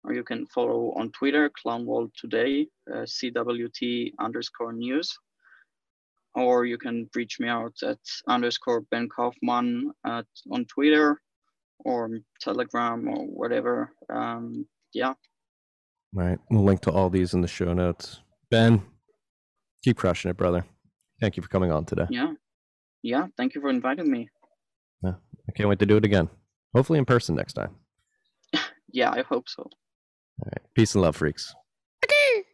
or you can follow on twitter clownworld today uh, cwt underscore news. Or you can reach me out at underscore Ben Kaufman at on Twitter or Telegram or whatever. Um, yeah. All right. We'll link to all these in the show notes. Ben, keep crushing it, brother. Thank you for coming on today. Yeah. Yeah. Thank you for inviting me. Yeah. I can't wait to do it again. Hopefully in person next time. Yeah, I hope so. All right. Peace and love, freaks. Okay.